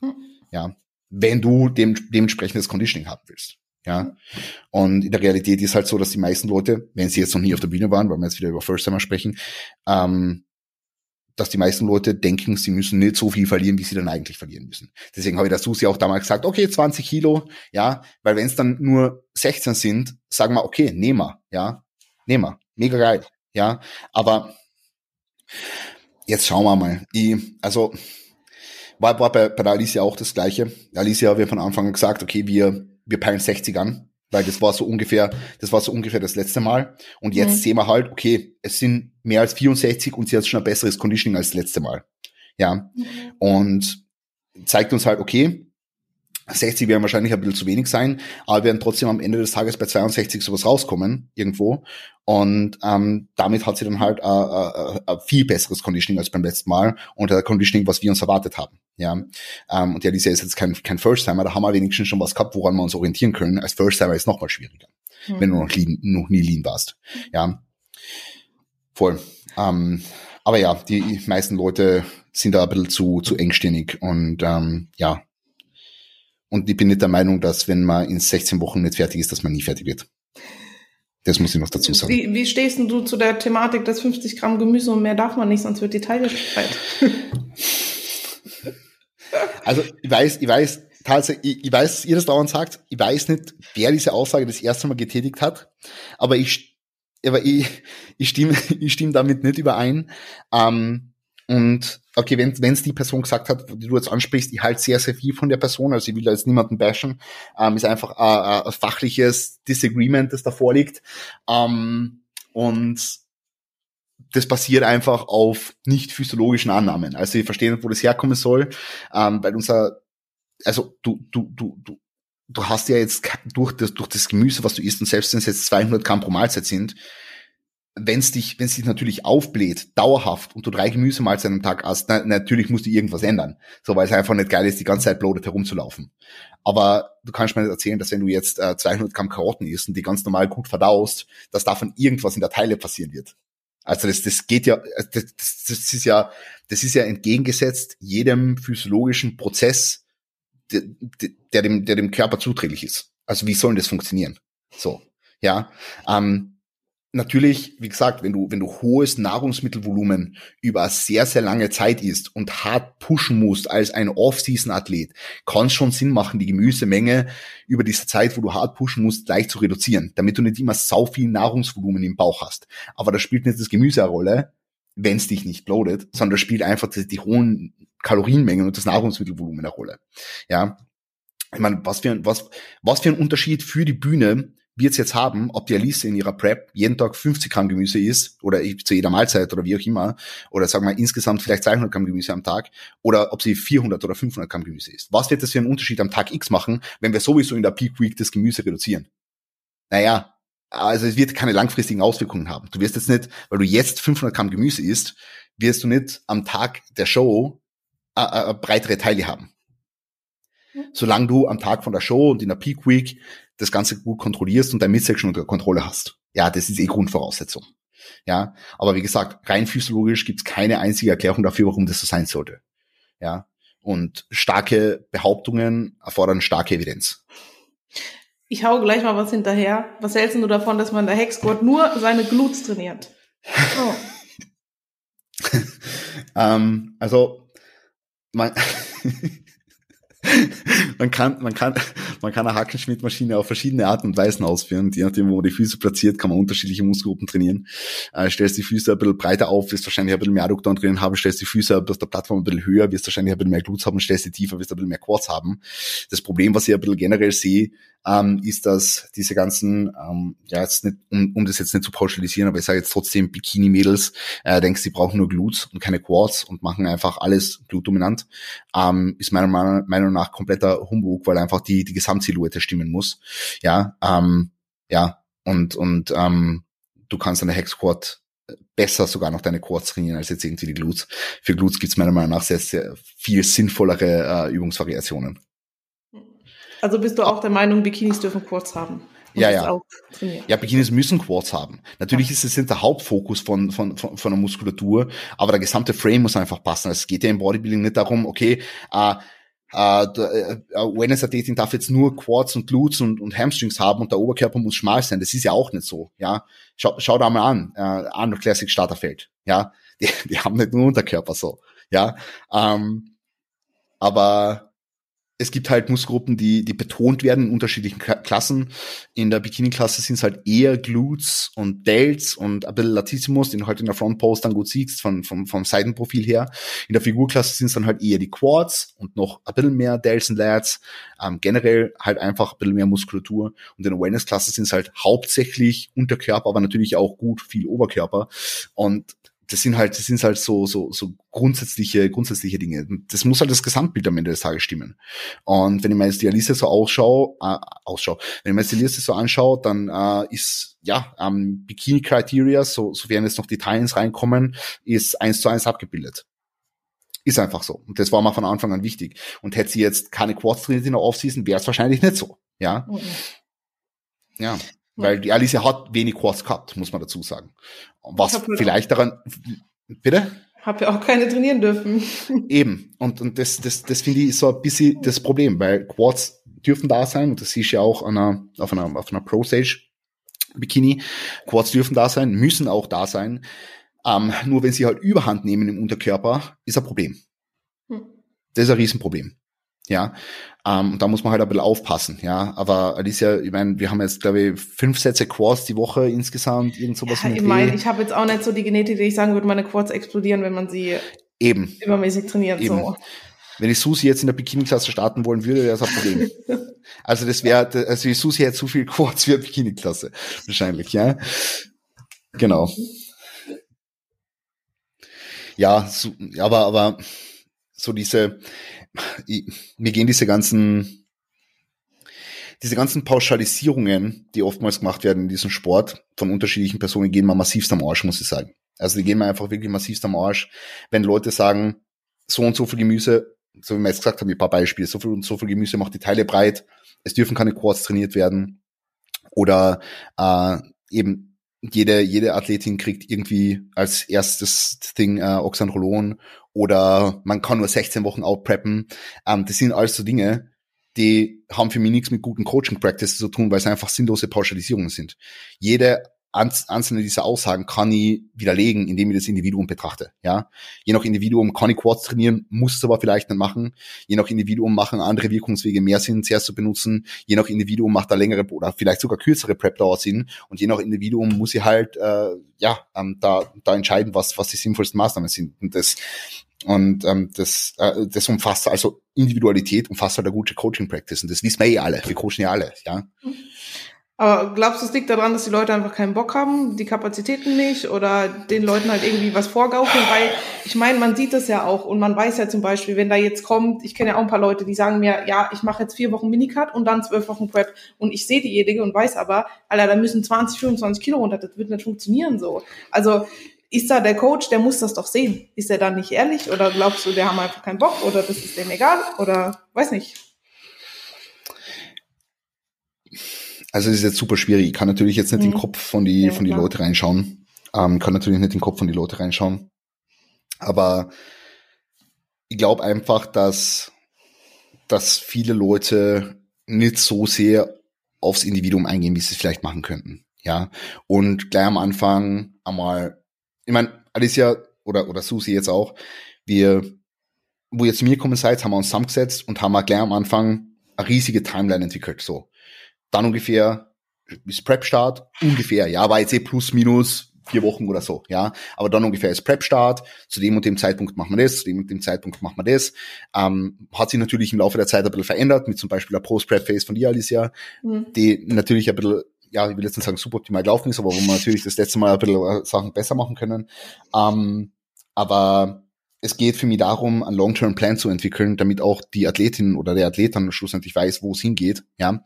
Hm. Ja. Wenn du dem, dementsprechendes Conditioning haben willst. Ja. Und in der Realität ist halt so, dass die meisten Leute, wenn sie jetzt noch nie auf der Bühne waren, weil wir jetzt wieder über First Timer sprechen, ähm, dass die meisten Leute denken, sie müssen nicht so viel verlieren, wie sie dann eigentlich verlieren müssen. Deswegen habe ich der Susi auch damals gesagt, okay, 20 Kilo, ja, weil wenn es dann nur 16 sind, sagen wir, okay, nehmen wir, ja, nehmen wir, mega geil, ja, aber jetzt schauen wir mal. Ich, also war, war bei, bei der Alicia auch das Gleiche. Alicia haben wir von Anfang an gesagt, okay, wir, wir peilen 60 an, weil das war so ungefähr, das war so ungefähr das letzte Mal. Und jetzt mhm. sehen wir halt, okay, es sind mehr als 64 und sie hat schon ein besseres Conditioning als das letzte Mal. Ja. Mhm. Und zeigt uns halt, okay, 60 werden wahrscheinlich ein bisschen zu wenig sein, aber werden trotzdem am Ende des Tages bei 62 sowas rauskommen, irgendwo. Und ähm, damit hat sie dann halt ein viel besseres Conditioning als beim letzten Mal und ein Conditioning, was wir uns erwartet haben. Ja, ähm, und ja, diese ist jetzt kein, kein First-Timer, da haben wir wenigstens schon was gehabt, woran wir uns orientieren können. Als First-Timer ist noch mal schwieriger, mhm. wenn du noch, lean, noch nie lean warst. Ja, voll. Ähm, aber ja, die meisten Leute sind da ein bisschen zu, zu engstirnig und ähm, ja, und ich bin nicht der Meinung, dass wenn man in 16 Wochen nicht fertig ist, dass man nie fertig wird. Das muss ich noch dazu sagen. Wie, wie stehst du zu der Thematik, dass 50 Gramm Gemüse und mehr darf man nicht, sonst wird die Taille breit? also ich weiß, ich weiß, tatsächlich, ich, weiß, dass ihr das dauernd sagt, ich weiß nicht, wer diese Aussage das erste Mal getätigt hat, aber ich, aber ich, ich stimme, ich stimme damit nicht überein. Ähm, und okay, wenn es die Person gesagt hat, die du jetzt ansprichst, ich halte sehr, sehr viel von der Person, also ich will da jetzt niemanden bashen, ähm, ist einfach ein, ein fachliches Disagreement, das da vorliegt. Ähm, und das basiert einfach auf nicht physiologischen Annahmen. Also ich verstehe nicht, wo das herkommen soll, ähm, weil unser, also du, du, du, du, du hast ja jetzt durch das, durch das Gemüse, was du isst, und selbst wenn es jetzt 200 Gramm pro Mahlzeit sind, wenn es dich, wenn es dich natürlich aufbläht, dauerhaft, und du drei Gemüsemahlzeiten am Tag hast, na, natürlich musst du irgendwas ändern. So, weil es einfach nicht geil ist, die ganze Zeit bloated herumzulaufen. Aber du kannst mir nicht erzählen, dass wenn du jetzt äh, 200 Gramm Karotten isst und die ganz normal gut verdaust, dass davon irgendwas in der Teile passieren wird. Also das, das geht ja, das, das ist ja, das ist ja entgegengesetzt jedem physiologischen Prozess, der, der, dem, der dem Körper zuträglich ist. Also wie soll das funktionieren? So, ja. Ähm, natürlich, wie gesagt, wenn du, wenn du hohes Nahrungsmittelvolumen über sehr, sehr lange Zeit isst und hart pushen musst als ein Off-Season-Athlet, kann es schon Sinn machen, die Gemüsemenge über diese Zeit, wo du hart pushen musst, leicht zu reduzieren, damit du nicht immer sau viel Nahrungsvolumen im Bauch hast. Aber da spielt nicht das Gemüse eine Rolle, wenn es dich nicht bloatet, sondern da spielt einfach die, die hohen Kalorienmengen und das Nahrungsmittelvolumen eine Rolle. Ja. Ich meine, was für ein, was, was für ein Unterschied für die Bühne wird's jetzt haben, ob die Alice in ihrer Prep jeden Tag 50 Gramm Gemüse isst oder zu jeder Mahlzeit oder wie auch immer, oder sagen wir insgesamt vielleicht 200 Gramm Gemüse am Tag, oder ob sie 400 oder 500 Gramm Gemüse isst. Was wird das für einen Unterschied am Tag X machen, wenn wir sowieso in der Peak Week das Gemüse reduzieren? Naja, also es wird keine langfristigen Auswirkungen haben. Du wirst jetzt nicht, weil du jetzt 500 Gramm Gemüse isst, wirst du nicht am Tag der Show äh, äh, breitere Teile haben. Solange du am Tag von der Show und in der Peak Week das Ganze gut kontrollierst und dein Midsection unter Kontrolle hast. Ja, das ist eh Grundvoraussetzung. Ja, aber wie gesagt, rein physiologisch gibt es keine einzige Erklärung dafür, warum das so sein sollte. Ja, und starke Behauptungen erfordern starke Evidenz. Ich hau gleich mal was hinterher. Was hältst du davon, dass man der Hexgurt nur seine Glutes trainiert? Oh. ähm, also, man man kann, man kann, man kann eine Hackenschmidt-Maschine auf verschiedene Arten und Weisen ausführen. Je nachdem, wo man die Füße platziert, kann man unterschiedliche Muskelgruppen trainieren. Äh, stellst die Füße ein bisschen breiter auf, wirst wahrscheinlich ein bisschen mehr Adduktoren drinnen haben, stellst die Füße auf der Plattform ein bisschen höher, wirst wahrscheinlich ein bisschen mehr Glutes haben, stellst die tiefer, wirst ein bisschen mehr Quads haben. Das Problem, was ich ein bisschen generell sehe, ähm, ist, dass diese ganzen, ähm, ja jetzt nicht, um, um das jetzt nicht zu pauschalisieren, aber ich sage jetzt trotzdem Bikini-Mädels, äh, denkst, die brauchen nur Glutes und keine Quads und machen einfach alles glutdominant, ähm, ist meiner Meinung nach kompletter Humbug, weil einfach die, die Gesamtsilhouette stimmen muss. Ja, ähm, ja, und, und ähm, du kannst eine Hex Quad besser sogar noch deine Quads trainieren als jetzt irgendwie die Glutes. Für Glutes gibt's meiner Meinung nach sehr, sehr viel sinnvollere äh, Übungsvariationen. Also bist du auch der Meinung, Bikinis dürfen Quads haben? Ja, ja. Ja, Bikinis müssen Quads haben. Natürlich ja. ist es der Hauptfokus von, von, von, von der Muskulatur, aber der gesamte Frame muss einfach passen. Es geht ja im Bodybuilding nicht darum, okay, äh, äh, äh, Wellness-Athletin darf jetzt nur Quads und Glutes und, und Hamstrings haben und der Oberkörper muss schmal sein. Das ist ja auch nicht so, ja. Schau, schau da mal an, äh, Arnold Classic Starterfeld, ja. Die, die haben nicht nur Unterkörper so, ja. Ähm, aber es gibt halt Muskelgruppen, die, die betont werden in unterschiedlichen Klassen. In der Bikini-Klasse sind es halt eher Glutes und Delts und ein bisschen Latissimus, den du halt in der Frontpost dann gut siehst, von, vom, vom Seitenprofil her. In der Figurklasse sind es dann halt eher die Quads und noch ein bisschen mehr Delts und Lats. Ähm, generell halt einfach ein bisschen mehr Muskulatur. Und in der Awareness-Klasse sind es halt hauptsächlich Unterkörper, aber natürlich auch gut viel Oberkörper. Und das sind halt, das sind halt so, so, so grundsätzliche, grundsätzliche Dinge. Das muss halt das Gesamtbild am Ende des Tages stimmen. Und wenn ich mir jetzt die Liste so ausschaue, äh, ausschaue, wenn ich mir jetzt die Liste so anschaue, dann äh, ist, ja, ähm, Bikini Criteria, so, so werden jetzt noch Details reinkommen, ist eins zu eins abgebildet. Ist einfach so. Und das war mal von Anfang an wichtig. Und hätte sie jetzt keine Quads trainiert in der Offseason, wäre es wahrscheinlich nicht so. Ja. Mhm. Ja. Weil die Alicia hat wenig Quads gehabt, muss man dazu sagen. Was vielleicht daran, bitte? Hab ja auch keine trainieren dürfen. Eben. Und, und das, das, das finde ich so ein bisschen das Problem, weil Quads dürfen da sein, und das siehst du ja auch an einer, auf einer, auf einer Pro-Stage Bikini. Quads dürfen da sein, müssen auch da sein. Ähm, nur wenn sie halt Überhand nehmen im Unterkörper, ist ein Problem. Hm. Das ist ein Riesenproblem. Ja, ähm, und da muss man halt ein bisschen aufpassen, ja. Aber Alicia, ich meine, wir haben jetzt, glaube ich, fünf Sätze Quads die Woche insgesamt, irgend sowas ja, Ich meine, ich habe jetzt auch nicht so die Genetik, die ich sagen würde, meine Quads explodieren, wenn man sie eben übermäßig trainiert. Eben. So. Wenn ich Susi jetzt in der Bikini-Klasse starten wollen würde, wäre das ein Problem. also das wäre, also die Susi hätte zu viel Quads für Bikini-Klasse. Wahrscheinlich, ja. Genau. Ja, so, aber, aber so diese, mir gehen diese ganzen, diese ganzen Pauschalisierungen, die oftmals gemacht werden in diesem Sport von unterschiedlichen Personen, gehen mal massivst am Arsch, muss ich sagen. Also die gehen mir einfach wirklich massivst am Arsch, wenn Leute sagen, so und so viel Gemüse, so wie wir jetzt gesagt haben, ein paar Beispiele, so viel und so viel Gemüse macht die Teile breit, es dürfen keine Quads trainiert werden oder äh, eben jede, jede Athletin kriegt irgendwie als erstes Ding äh, Oxandrolon oder man kann nur 16 Wochen outpreppen. Ähm, das sind alles so Dinge, die haben für mich nichts mit guten Coaching Practices zu tun, weil es einfach sinnlose Pauschalisierungen sind. Jede einzelne dieser Aussagen kann ich widerlegen, indem ich das Individuum betrachte. Ja, je nach Individuum kann ich Quads trainieren, muss es aber vielleicht nicht machen. Je nach Individuum machen andere Wirkungswege mehr Sinn, zuerst zu benutzen. Je nach Individuum macht da längere oder vielleicht sogar kürzere Prep Dauer Sinn. Und je nach Individuum muss ich halt äh, ja ähm, da da entscheiden, was was die sinnvollsten Maßnahmen sind. Und das und ähm, das, äh, das umfasst also Individualität, umfasst halt eine gute Coaching Practice. Und das wissen wir eh alle. Wir coachen ja alle, ja. Aber glaubst du, es liegt daran, dass die Leute einfach keinen Bock haben, die Kapazitäten nicht oder den Leuten halt irgendwie was vorgaukeln? Weil ich meine, man sieht das ja auch und man weiß ja zum Beispiel, wenn da jetzt kommt, ich kenne ja auch ein paar Leute, die sagen mir, ja, ich mache jetzt vier Wochen Minicut und dann zwölf Wochen Prep und ich sehe diejenige und weiß aber, Alter, da müssen 20, 25 Kilo runter, das wird nicht funktionieren so. Also ist da der Coach, der muss das doch sehen. Ist er dann nicht ehrlich oder glaubst du, der haben einfach keinen Bock oder das ist dem egal oder weiß nicht? Also es ist jetzt super schwierig. Ich kann natürlich jetzt nicht mhm. in den Kopf von die, ja, von die Leute reinschauen. Ähm, kann natürlich nicht in den Kopf von die Leute reinschauen. Aber ich glaube einfach, dass, dass viele Leute nicht so sehr aufs Individuum eingehen, wie sie es vielleicht machen könnten. Ja. Und gleich am Anfang einmal, ich meine, Alicia oder, oder Susi jetzt auch, wir, wo ihr zu mir gekommen seid, haben wir uns zusammengesetzt und haben wir gleich am Anfang eine riesige Timeline entwickelt. So dann ungefähr ist Prep-Start, ungefähr, ja, war jetzt eh plus minus vier Wochen oder so, ja, aber dann ungefähr ist Prep-Start, zu dem und dem Zeitpunkt machen wir das, zu dem und dem Zeitpunkt machen wir das, ähm, hat sich natürlich im Laufe der Zeit ein bisschen verändert, mit zum Beispiel der Post-Prep-Phase von dir, Alicia, mhm. die natürlich ein bisschen ja, ich will jetzt nicht sagen suboptimal gelaufen ist, aber wo wir natürlich das letzte Mal ein bisschen Sachen besser machen können. Ähm, aber es geht für mich darum, einen Long-Term-Plan zu entwickeln, damit auch die Athletin oder der Athlet dann schlussendlich weiß, wo es hingeht, ja.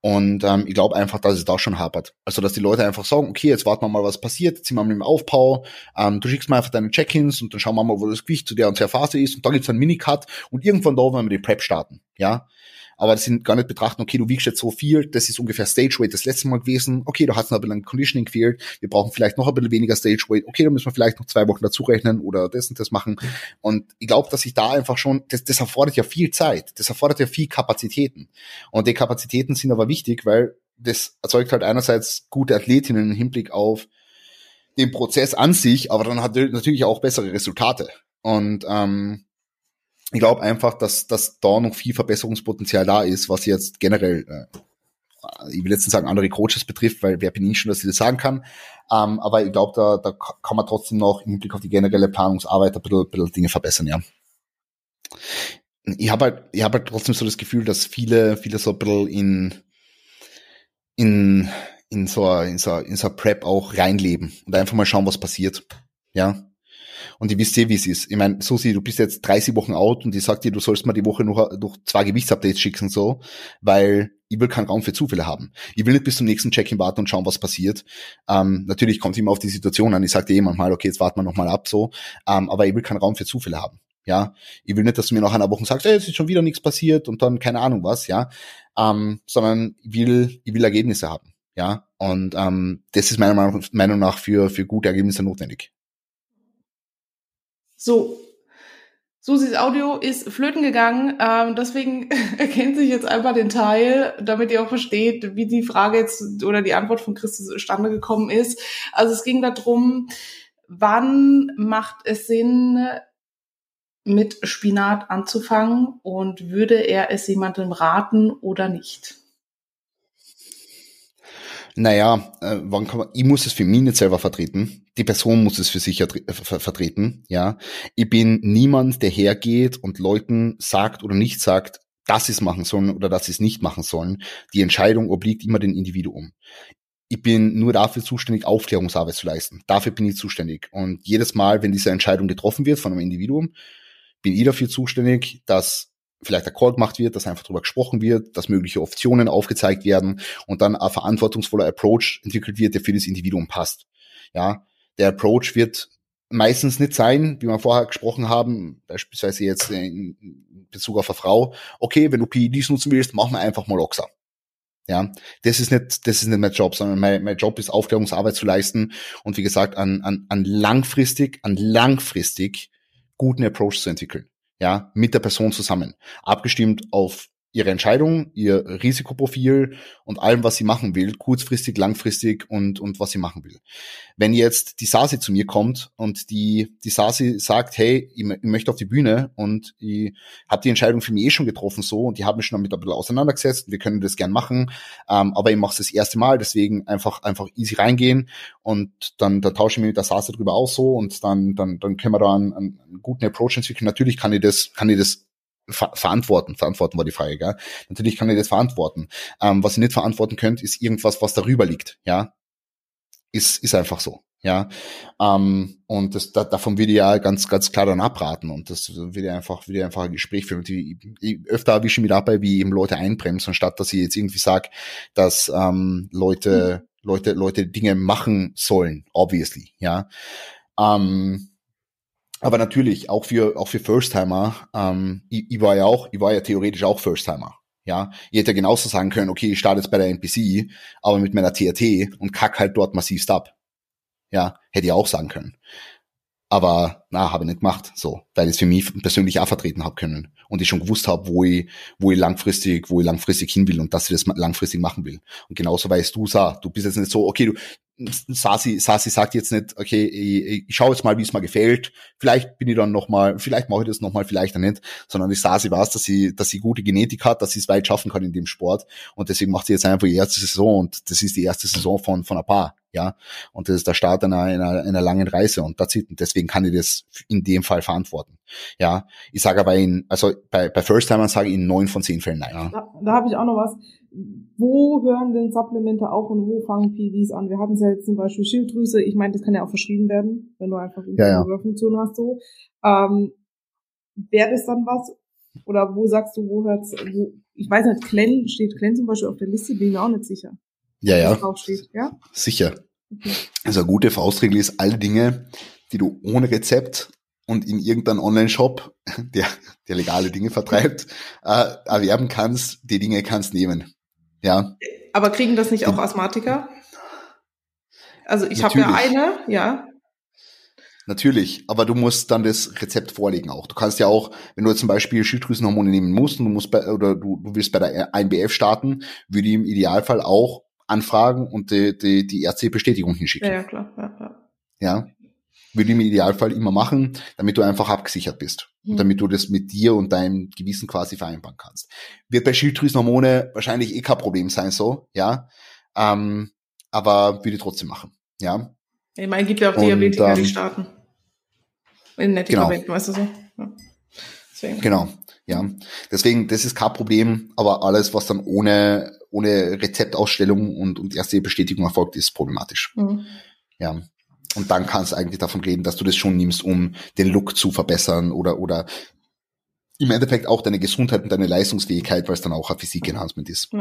Und ähm, ich glaube einfach, dass es da schon hapert. Also, dass die Leute einfach sagen, okay, jetzt warten wir mal, was passiert, jetzt sind wir mit dem Aufbau, ähm, du schickst mal einfach deine Check-ins und dann schauen wir mal, wo das Gewicht zu der und der Phase ist und da gibt's einen Minicut und irgendwann da wollen wir die Prep starten, ja aber das sind gar nicht betrachten, okay, du wiegst jetzt so viel, das ist ungefähr Stage Weight das letzte Mal gewesen, okay, du hast noch ein bisschen Conditioning gefehlt, wir brauchen vielleicht noch ein bisschen weniger Stage Weight, okay, dann müssen wir vielleicht noch zwei Wochen dazu rechnen oder das und das machen. Und ich glaube, dass ich da einfach schon, das, das erfordert ja viel Zeit, das erfordert ja viel Kapazitäten. Und die Kapazitäten sind aber wichtig, weil das erzeugt halt einerseits gute Athletinnen im Hinblick auf den Prozess an sich, aber dann hat natürlich auch bessere Resultate. Und ähm, ich glaube einfach, dass, dass da noch viel Verbesserungspotenzial da ist, was jetzt generell, äh, ich will jetzt nicht sagen, andere Coaches betrifft, weil wer bin ich schon, dass ich das sagen kann. Ähm, aber ich glaube, da, da kann man trotzdem noch im Hinblick auf die generelle Planungsarbeit ein bisschen, ein bisschen Dinge verbessern, ja. Ich habe halt, ich habe halt trotzdem so das Gefühl, dass viele, viele so ein bisschen in, in, in so, in so, in so Prep auch reinleben und einfach mal schauen, was passiert. Ja. Und ich wisst eh, wie es ist. Ich meine, Susi, du bist jetzt 30 Wochen out und ich sag dir, du sollst mal die Woche noch, noch zwei Gewichtsupdates schicken, so, weil ich will keinen Raum für Zufälle haben. Ich will nicht bis zum nächsten Check-in warten und schauen, was passiert. Ähm, natürlich kommt immer auf die Situation an. Ich sag dir eh manchmal, okay, jetzt warten wir noch mal ab, so. Ähm, aber ich will keinen Raum für Zufälle haben. Ja, ich will nicht, dass du mir nach einer Woche sagst, ey, es ist schon wieder nichts passiert und dann keine Ahnung was, ja, ähm, sondern ich will, ich will Ergebnisse haben, ja, und ähm, das ist meiner Meinung nach für für gute Ergebnisse notwendig. So. Susis Audio ist flöten gegangen, ähm, deswegen erkennt sich jetzt einfach den Teil, damit ihr auch versteht, wie die Frage jetzt oder die Antwort von Christus zustande gekommen ist. Also es ging darum, wann macht es Sinn, mit Spinat anzufangen und würde er es jemandem raten oder nicht? Naja, äh, wann kann man, ich muss es für mich nicht selber vertreten. Die Person muss es für sich äh, vertreten, ja. Ich bin niemand, der hergeht und Leuten sagt oder nicht sagt, dass sie es machen sollen oder dass sie es nicht machen sollen. Die Entscheidung obliegt immer dem Individuum. Ich bin nur dafür zuständig, Aufklärungsarbeit zu leisten. Dafür bin ich zuständig. Und jedes Mal, wenn diese Entscheidung getroffen wird von einem Individuum, bin ich dafür zuständig, dass vielleicht ein Call gemacht wird, dass einfach darüber gesprochen wird, dass mögliche Optionen aufgezeigt werden und dann ein verantwortungsvoller Approach entwickelt wird, der für das Individuum passt. Ja, der Approach wird meistens nicht sein, wie wir vorher gesprochen haben, beispielsweise jetzt in Bezug auf eine Frau, okay, wenn du PEDs nutzen willst, mach mal einfach mal Oxa. Ja, das ist nicht, das ist nicht mein Job, sondern mein, mein Job ist Aufklärungsarbeit zu leisten und wie gesagt, an, an, an langfristig, an langfristig guten Approach zu entwickeln. Ja, mit der Person zusammen. Abgestimmt auf ihre Entscheidung, ihr Risikoprofil und allem, was sie machen will, kurzfristig, langfristig und, und was sie machen will. Wenn jetzt die Sasi zu mir kommt und die, die Sasi sagt, hey, ich, ich möchte auf die Bühne und ich habe die Entscheidung für mich eh schon getroffen so und die haben mich schon damit ein bisschen auseinandergesetzt, wir können das gern machen, ähm, aber ich mache es das erste Mal, deswegen einfach, einfach easy reingehen und dann, dann tausche ich mich mit der Sasi drüber aus so und dann, dann, dann können wir da einen, einen guten Approach entwickeln. Natürlich kann ich das, kann ich das ver verantworten. Verantworten war die Frage, gell? Natürlich kann ich das verantworten. Ähm, was ihr nicht verantworten könnt, ist irgendwas, was darüber liegt, ja. Ist, ist einfach so, ja. Ähm, und das, da, davon würde ich ja ganz, ganz klar dann abraten. Und das würde einfach, würde einfach ein Gespräch führen. Die, ich, öfter erwische ich mich dabei, wie eben Leute einbremsen, anstatt dass ich jetzt irgendwie sage, dass ähm, Leute, mhm. Leute, Leute Dinge machen sollen, obviously, ja. Ähm, aber natürlich, auch für, auch für First-Timer, ähm, ich, ich war ja auch, ich war ja theoretisch auch First-Timer. Ja, ich hätte genauso sagen können, okay, ich starte jetzt bei der NPC, aber mit meiner TRT und kack halt dort massivst ab. Ja, hätte ich auch sagen können. Aber na, habe ich nicht gemacht, so, weil ich es für mich persönlich auch vertreten habe können und ich schon gewusst habe, wo ich, wo ich langfristig, wo ich langfristig hin will und dass ich das langfristig machen will. Und genauso weißt du, sa, du bist jetzt nicht so, okay, du, Sasi, Sasi sagt jetzt nicht, okay, ich, ich schaue jetzt mal, wie es mir gefällt. Vielleicht bin ich dann noch mal, vielleicht mache ich das noch mal, vielleicht auch nicht. Sondern die Sasi weiß, dass sie, dass sie gute Genetik hat, dass sie es weit schaffen kann in dem Sport. Und deswegen macht sie jetzt einfach die erste Saison und das ist die erste Saison von von ein paar, ja. Und das ist der Start einer einer, einer langen Reise und deswegen kann ich das in dem Fall verantworten. Ja, ich sage aber in, also bei bei First Timern sage ich in neun von zehn Fällen nein. Ja. Da, da habe ich auch noch was wo hören denn Supplemente auf und wo fangen PDs an? Wir hatten es ja jetzt zum Beispiel Schilddrüse. Ich meine, das kann ja auch verschrieben werden, wenn du einfach eine ja, ja. hast so. Ähm, Wäre das dann was? Oder wo sagst du, wo hört's, wo, ich weiß nicht, Glenn, steht Glenn zum Beispiel auf der Liste, bin ich mir auch nicht sicher. Ja, ja. Draufsteht, ja? Sicher. Okay. Also eine gute Faustregel ist, alle Dinge, die du ohne Rezept und in irgendeinem Online-Shop, der, der legale Dinge vertreibt, äh, erwerben kannst, die Dinge kannst nehmen. Ja. Aber kriegen das nicht auch Asthmatiker? Also ich habe ja eine, ja. Natürlich, aber du musst dann das Rezept vorlegen auch. Du kannst ja auch, wenn du zum Beispiel Schilddrüsenhormone nehmen musst und du musst bei, oder du, du willst bei der INBF starten, würde ich im Idealfall auch anfragen und die, die, die ärztliche Bestätigung hinschicken. Ja, ja klar. Ja, ja. ja, würde ich im Idealfall immer machen, damit du einfach abgesichert bist. Mhm. Und damit du das mit dir und deinem Gewissen quasi vereinbaren kannst. Wird bei Schilddrüsenhormone wahrscheinlich eh kein Problem sein, so, ja. Ähm, aber würde ich trotzdem machen, ja. Ich meine, gibt ja auch Diabetiker, ähm, die starten. In Medikamenten, genau. weißt du so. Ja. Deswegen. Genau, ja. Deswegen, das ist kein Problem, aber alles, was dann ohne, ohne Rezeptausstellung und, und erste Bestätigung erfolgt, ist problematisch. Mhm. Ja. Und dann kannst du eigentlich davon reden, dass du das schon nimmst, um den Look zu verbessern oder, oder im Endeffekt auch deine Gesundheit und deine Leistungsfähigkeit, weil es dann auch ein Physik-Enhancement ist.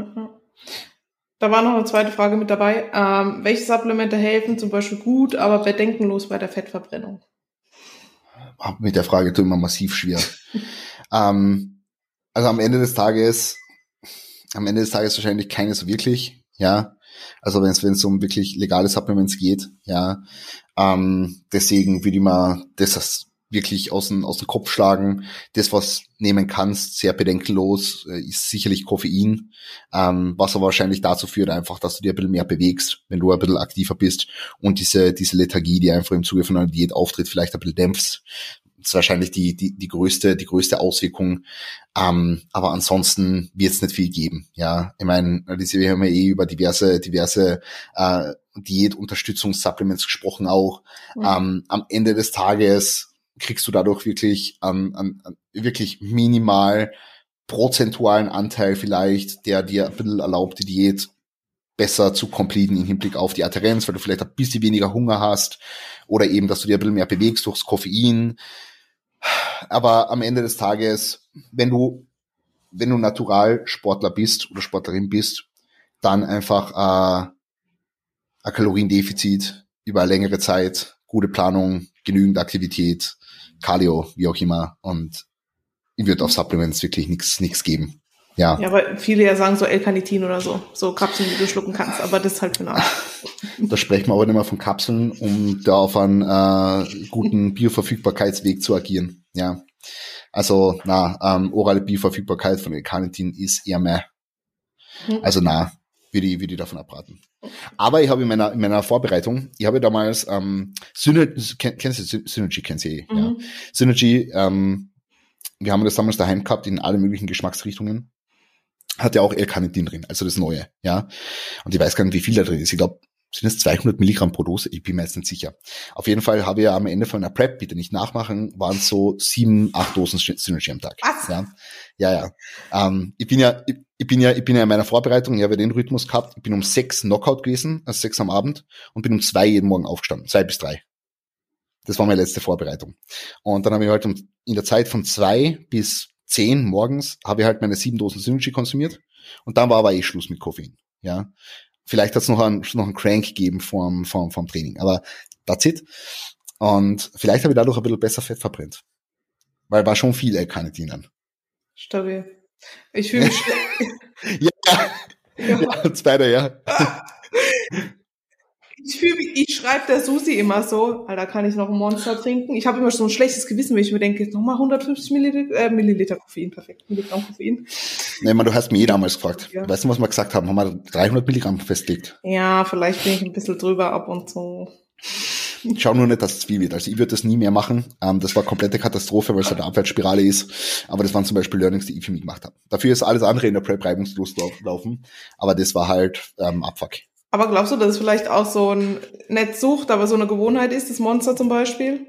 Da war noch eine zweite Frage mit dabei. Ähm, welche Supplemente helfen zum Beispiel gut, aber bedenkenlos bei der Fettverbrennung? Mit der Frage tut immer massiv schwer. ähm, also am Ende des Tages, am Ende des Tages wahrscheinlich keines wirklich, ja. Also wenn es um wirklich legale Supplements geht, ja. Ähm, deswegen würde ich mal das wirklich aus dem, aus dem Kopf schlagen. Das, was nehmen kannst, sehr bedenkenlos, äh, ist sicherlich Koffein, ähm, was aber wahrscheinlich dazu führt einfach, dass du dir ein bisschen mehr bewegst, wenn du ein bisschen aktiver bist und diese, diese Lethargie, die einfach im Zuge von einer Diät auftritt, vielleicht ein bisschen dämpfst. Das ist wahrscheinlich die, die, die größte, die größte Auswirkung. Ähm, aber ansonsten wird es nicht viel geben. Ja, ich meine, wir haben ja eh über diverse, diverse äh, Diätunterstützungssupplements gesprochen auch. Mhm. Ähm, am Ende des Tages kriegst du dadurch wirklich an wirklich minimal prozentualen Anteil vielleicht, der dir ein bisschen erlaubt, die Diät besser zu completen im Hinblick auf die Adherenz, weil du vielleicht ein bisschen weniger Hunger hast oder eben, dass du dir ein bisschen mehr bewegst durchs Koffein. Aber am Ende des Tages, wenn du wenn du Naturalsportler bist oder Sportlerin bist, dann einfach äh, ein Kaloriendefizit über längere Zeit, gute Planung, genügend Aktivität, Cardio, wie auch immer. Und ich würde auf Supplements wirklich nichts nichts geben. Ja. Ja, aber viele ja sagen so L-Carnitin oder so, so Kapseln, die du schlucken kannst, aber das ist halt für Arsch. Da sprechen wir aber nicht mehr von Kapseln, um da auf einen äh, guten Bioverfügbarkeitsweg zu agieren. Ja. Also, na, ähm, orale Bioverfügbarkeit von L-Carnitin ist eher mehr. Hm. Also, na, würde ich, würde ich davon abraten. Aber ich habe in meiner, in meiner Vorbereitung, ich habe damals, ähm, Synergy, kenn, kennst du Sy- Synergy, kennst du eh, ja. Mhm. Synergy, ähm, wir haben das damals daheim gehabt in alle möglichen Geschmacksrichtungen. Hat ja auch L-Carnitin drin, also das Neue, ja. Und ich weiß gar nicht, wie viel da drin ist. Ich glaube, sind es 200 Milligramm pro Dose? Ich bin mir jetzt nicht sicher. Auf jeden Fall habe ich ja am Ende von einer Prep, bitte nicht nachmachen, waren es so sieben, acht Dosen Synergy am Tag. Was? Ja, ja. ja. Ähm, ich bin ja, ich, ich bin ja, ich bin ja in meiner Vorbereitung, ich habe ja den Rhythmus gehabt. Ich bin um sechs Knockout gewesen, also sechs am Abend, und bin um zwei jeden Morgen aufgestanden, zwei bis drei. Das war meine letzte Vorbereitung. Und dann habe ich halt in der Zeit von zwei bis zehn morgens habe ich halt meine sieben Dosen Synergy konsumiert. Und dann war aber eh Schluss mit Koffein. Ja. Vielleicht hat es noch einen, noch einen Crank gegeben vorm, vorm, vorm Training. Aber that's it. Und vielleicht habe ich dadurch ein bisschen besser Fett verbrennt. Weil war schon viel L-Carnitin drin. Stabil. Ich fühle mich schlecht. Ja, Ja. ja, zweiter, ja. Ich mich, ich schreibe der Susi immer so, Alter, kann ich noch ein Monster trinken? Ich habe immer so ein schlechtes Gewissen, wenn ich mir denke, jetzt nochmal 150 Milliliter, äh, Milliliter Koffein, perfekt, Milligramm Koffein. Nee, man, du hast mir eh damals gefragt. Ja. Weißt du, was wir gesagt haben? Haben wir 300 Milligramm festgelegt. Ja, vielleicht bin ich ein bisschen drüber ab und zu. Schau nur nicht, dass es viel wird. Also ich würde das nie mehr machen. Ähm, das war komplette Katastrophe, weil es halt eine Abwärtsspirale ist. Aber das waren zum Beispiel Learnings, die ich für mich gemacht habe. Dafür ist alles andere in der Prep reibungslos lau- laufen. Aber das war halt ähm, Abfuck. Aber glaubst du, dass es vielleicht auch so ein Netzsucht, aber so eine Gewohnheit ist, das Monster zum Beispiel?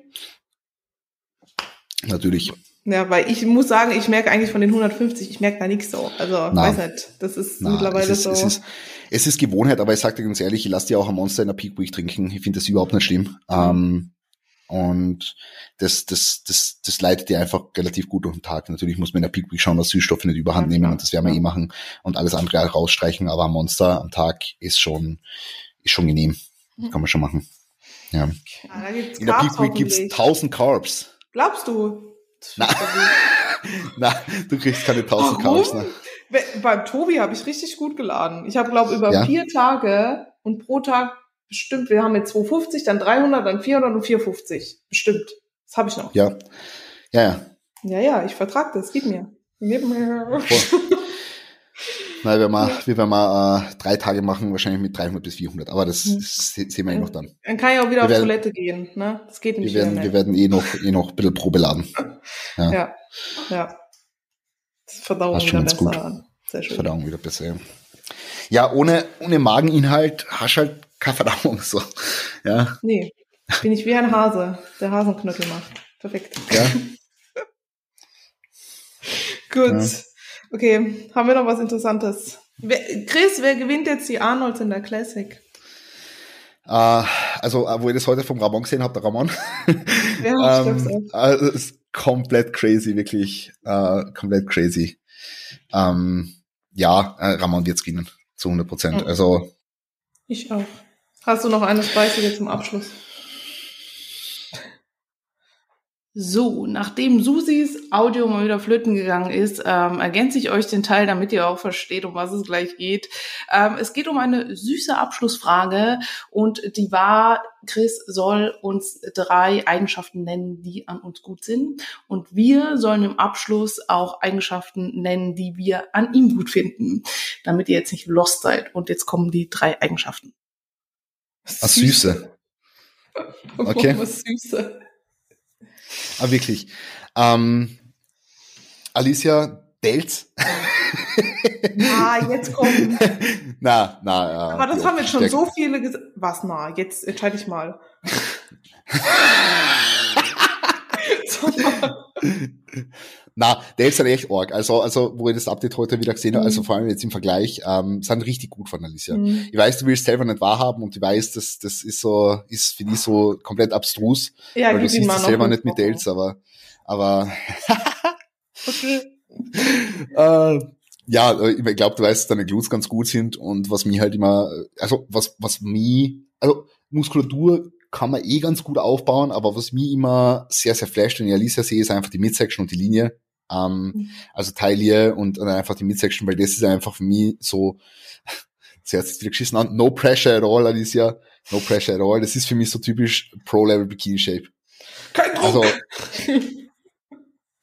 Natürlich. Ja, weil ich muss sagen, ich merke eigentlich von den 150, ich merke da nichts so. Also, Na. weiß nicht, das ist Na, mittlerweile es ist, so. Es ist, es ist Gewohnheit, aber ich sag dir ganz ehrlich, ich lasse dir auch ein Monster in der Peak Week trinken. Ich finde das überhaupt nicht schlimm. Ähm, und das, das, das, das leitet dir einfach relativ gut durch den Tag. Natürlich muss man in der Peak Week schauen, dass Süßstoffe nicht überhand nehmen und das werden wir eh machen und alles andere rausstreichen. Aber ein Monster am Tag ist schon, ist schon genehm. Mhm. Kann man schon machen. Ja. Ah, In der Peak Week gibt's hoffentlich. 1000 Carbs. Glaubst du? Na. Na, du kriegst keine 1000 Warum? Carbs. Ne? Beim Tobi habe ich richtig gut geladen. Ich habe, glaube über Ja. vier Tage und pro Tag bestimmt, wir haben jetzt 250, dann 300, dann 400 und 450. Bestimmt. Das habe ich noch. Ja. Ja, ja. Ja, ja, ich vertrag das. Gib mir. Gib mir. Na, wenn wir, wir äh, drei Tage machen, wahrscheinlich mit 300 bis 400. Aber das, das se- sehen wir eh noch dann. Dann kann ich auch wieder Wir auf werden- Toilette gehen. Ne? Das geht Wir nicht werden, wieder, wir ne? werden eh noch, eh noch ein bisschen Probe laden. Ja, ja. Das ist Verdauung wieder besser gut. an. Sehr schön. Verdauung wieder besser. Ja, ja ohne, ohne Mageninhalt hast du halt keine Verdauung. So. Ja, Nee, bin ich wie ein Hase, der Hasenknöchel macht. Perfekt. ja. Gut. Ja. Okay, haben wir noch was Interessantes? Wer, Chris, wer gewinnt jetzt die Arnolds in der Classic? Äh, also, äh, wo ich das heute vom Ramon gesehen habe, der Ramon. Ja, ich glaub's ähm, auch. also, es ist komplett crazy, wirklich. Äh, komplett crazy. Ähm, ja, äh, Ramon wird's gewinnen. Zu 100 Prozent. Mhm. Also, Ich auch. Hast du noch eine Speise zum Abschluss? So, nachdem Susis Audio mal wieder flöten gegangen ist, ähm, ergänze ich euch den Teil, damit ihr auch versteht, um was es gleich geht. Ähm, es geht um eine süße Abschlussfrage und die war, Chris soll uns drei Eigenschaften nennen, die an uns gut sind. Und wir sollen im Abschluss auch Eigenschaften nennen, die wir an ihm gut finden, damit ihr jetzt nicht lost seid. Und jetzt kommen die drei Eigenschaften. Ah, Süße. Okay. Was Süße. Ah, wirklich. Ähm, Alicia Delz. Ah, jetzt kommen. na, na, ja. Aber das haben jetzt schon so viele gesagt. Was na? Jetzt entscheide ich mal. Na, der ist halt echt arg. Also, also, wo ich das Update heute wieder gesehen habe, also Mhm. vor allem jetzt im Vergleich, ähm, sind richtig gut von Alicia. Hm. Ich weiß, du willst selber nicht wahrhaben und ich weiß, das, das ist so, ist für die so komplett abstrus, Ja, weil du siehst es selber nicht mit. Delz, aber, aber, Okay. äh, ja, ich glaube, du weißt, dass deine Glutes ganz gut sind und was mir halt immer, also was, was mir, also Muskulatur kann man eh ganz gut aufbauen, aber was mich immer sehr, sehr flasht, wenn ich Alicia sehe, ist einfach die Midsection und die Linie. Ähm, mhm. Also Taille und, und einfach die Midsection, weil das ist einfach für mich so, sie hat wieder geschissen an, no pressure at all, Alicia, no pressure at all. Das ist für mich so typisch Pro-Level Bikini Shape. Kein Druck. Also,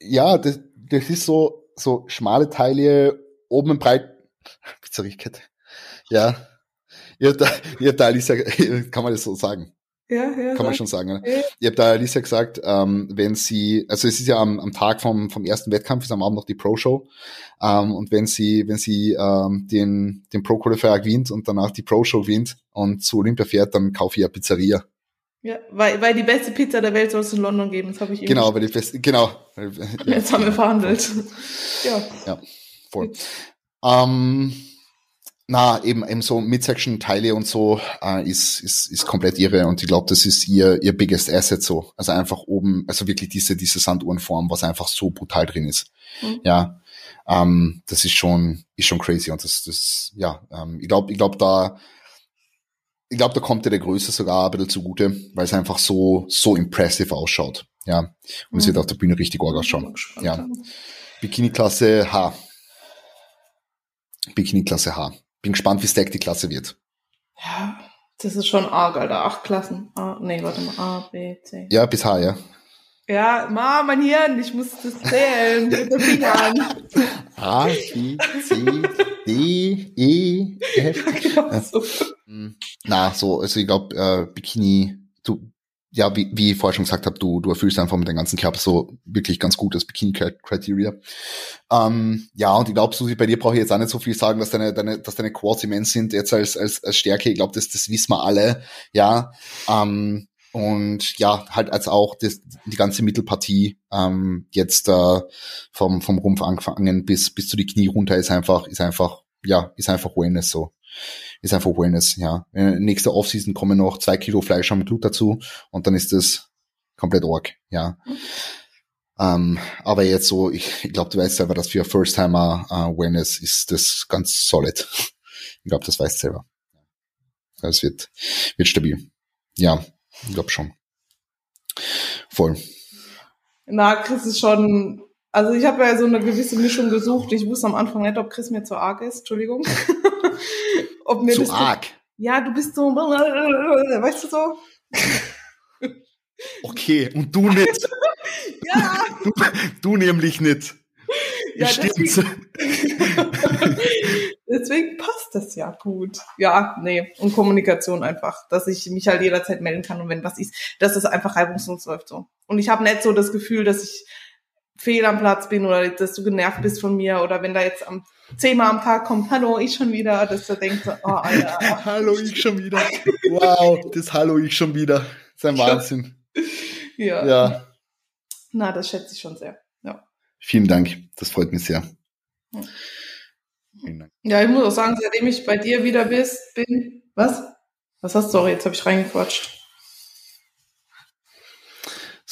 ja, das, das ist so, so schmale Taille, oben breit, Pizzerikette. Ja. Ihr ihr habt da Alicia, kann man das so sagen? Ja, ja. Kann man schon sagen. Ne? Ja. Ihr habt da Alicia gesagt, ähm, wenn sie, also es ist ja am, am Tag vom, vom ersten Wettkampf, ist am Abend noch die Pro-Show. Ähm, und wenn sie, wenn sie ähm, den, den Pro-Qualifier gewinnt und danach die Pro-Show gewinnt und zu Olympia fährt, dann kaufe ich ja Pizzeria. Ja, weil, weil die beste Pizza der Welt soll es in London geben, das habe ich eben Genau, weil die beste, genau. Jetzt haben wir verhandelt. Ja. Ja, voll. Ähm, na, eben, eben so Midsection-Teile und so äh, ist, ist, ist komplett irre und ich glaube, das ist ihr, ihr biggest asset so. Also einfach oben, also wirklich diese, diese Sanduhrenform, was einfach so brutal drin ist. Mhm. Ja. Ähm, das ist schon, ist schon crazy und das, das, ja, ähm, ich glaube, ich glaube, da, ich glaube, da kommt dir der Größe sogar ein bisschen zugute, weil es einfach so, so impressive ausschaut. Ja. Und mhm. es wird auf der Bühne richtig arg ausschauen. Ja. Bikini-Klasse H. Bikini-Klasse H. Bin gespannt, wie stack die Klasse wird. Ja, das ist schon arg, Alter. Acht Klassen. A, nee, warte mal. A, B, C. Ja, bis H, ja. Ja, Ma, mein Hirn, ich muss das zählen mit den Fingern. A, B, C, D, E, F. Ja, genau so. Hm. Na, so, also ich glaube, äh, Bikini, du, ja, wie, wie ich vorher schon gesagt habe, du, du erfüllst einfach mit deinem ganzen Körper so wirklich ganz gut das Bikini-Criteria. Ähm, ja, und ich glaube, Susi, bei dir brauche ich jetzt auch nicht so viel sagen, dass deine, deine, dass deine Quads immens sind jetzt als, als, als Stärke. Ich glaube, das, das wissen wir alle, ja. Ähm, und ja, halt als auch das, die ganze Mittelpartie ähm, jetzt äh, vom, vom Rumpf angefangen bis, bis zu die Knie runter ist einfach, ist einfach, ja, ist einfach Wellness so ist einfach Wellness, ja. Äh, nächste Offseason kommen noch zwei Kilo Fleisch am Blut dazu und dann ist das komplett org, ja. Mhm. Ähm, aber jetzt so, ich, ich glaube, du weißt selber, dass für First-Timer uh, Wellness ist das ganz solid. Ich glaube, das weißt du selber. Das wird, wird stabil. Ja, ich glaube schon. Voll. Na, Chris ist schon, also ich habe ja so eine gewisse Mischung gesucht. Ich wusste am Anfang nicht, ob Chris mir zu arg ist. Entschuldigung. ob mir zu das arg. Ja, du bist so, weißt du so? Okay, und du nicht. ja. Du, du, nämlich nicht. Ja, deswegen, deswegen passt das ja gut. Ja, nee. Und Kommunikation einfach, dass ich mich halt jederzeit melden kann und wenn was ist, dass es einfach reibungslos läuft so. Und ich habe nicht so das Gefühl, dass ich fehl am Platz bin oder dass du genervt bist von mir oder wenn da jetzt am zehnmal am Tag kommt, hallo, ich schon wieder, dass du denkst, oh, Alter. hallo, ich schon wieder. Wow, das Hallo, ich schon wieder. Das ist ein Wahnsinn. Ja. ja. Na, das schätze ich schon sehr. Ja. Vielen Dank, das freut mich sehr. Ja. Vielen Dank. Ja, ich muss auch sagen, seitdem ich bei dir wieder bist, bin, was? Was hast du? Sorry, jetzt habe ich reingequatscht.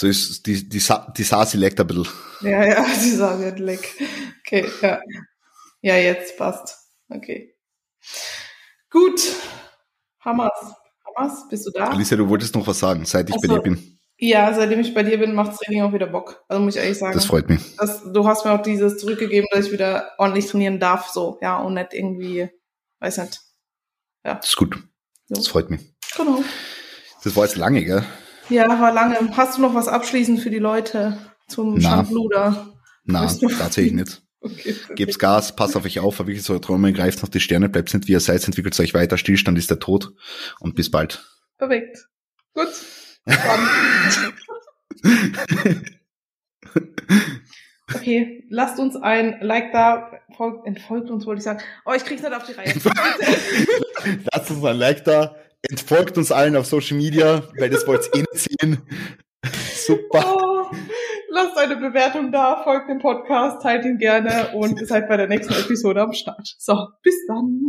So ist die, die, die Sasi leckt ein bisschen. Ja, ja, die Sasi hat leck. Okay, ja. Ja, jetzt passt. Okay. Gut. Hammers. Hammers, bist du da? Alicia, du wolltest noch was sagen, seit ich also, bei dir bin. Ja, seitdem ich bei dir bin, macht Training auch wieder Bock. Also muss ich ehrlich sagen. Das freut mich. Das, du hast mir auch dieses zurückgegeben, dass ich wieder ordentlich trainieren darf, so, ja, und nicht irgendwie, weiß nicht. Ja. Das ist gut. So. Das freut mich. Genau. Das war jetzt lange, gell? Ja, war lange. Hast du noch was abschließend für die Leute zum Schandluder? Na, tatsächlich nicht. Okay, Gebt's Gas, passt auf euch auf, wirklich so Träume, greift noch die Sterne, bleibt nicht wie ihr seid, entwickelt euch weiter, Stillstand ist der Tod und bis bald. Perfekt. Gut. okay, lasst uns ein Like da, folgt, entfolgt uns, wollte ich sagen. Oh, ich krieg's nicht auf die Reihe. lasst uns ein Like da, entfolgt uns allen auf Social Media, weil das wollt ihr eh nicht sehen. Super. Oh. Lasst eine Bewertung da, folgt dem Podcast, teilt ihn gerne und seid bei der nächsten Episode am Start. So, bis dann.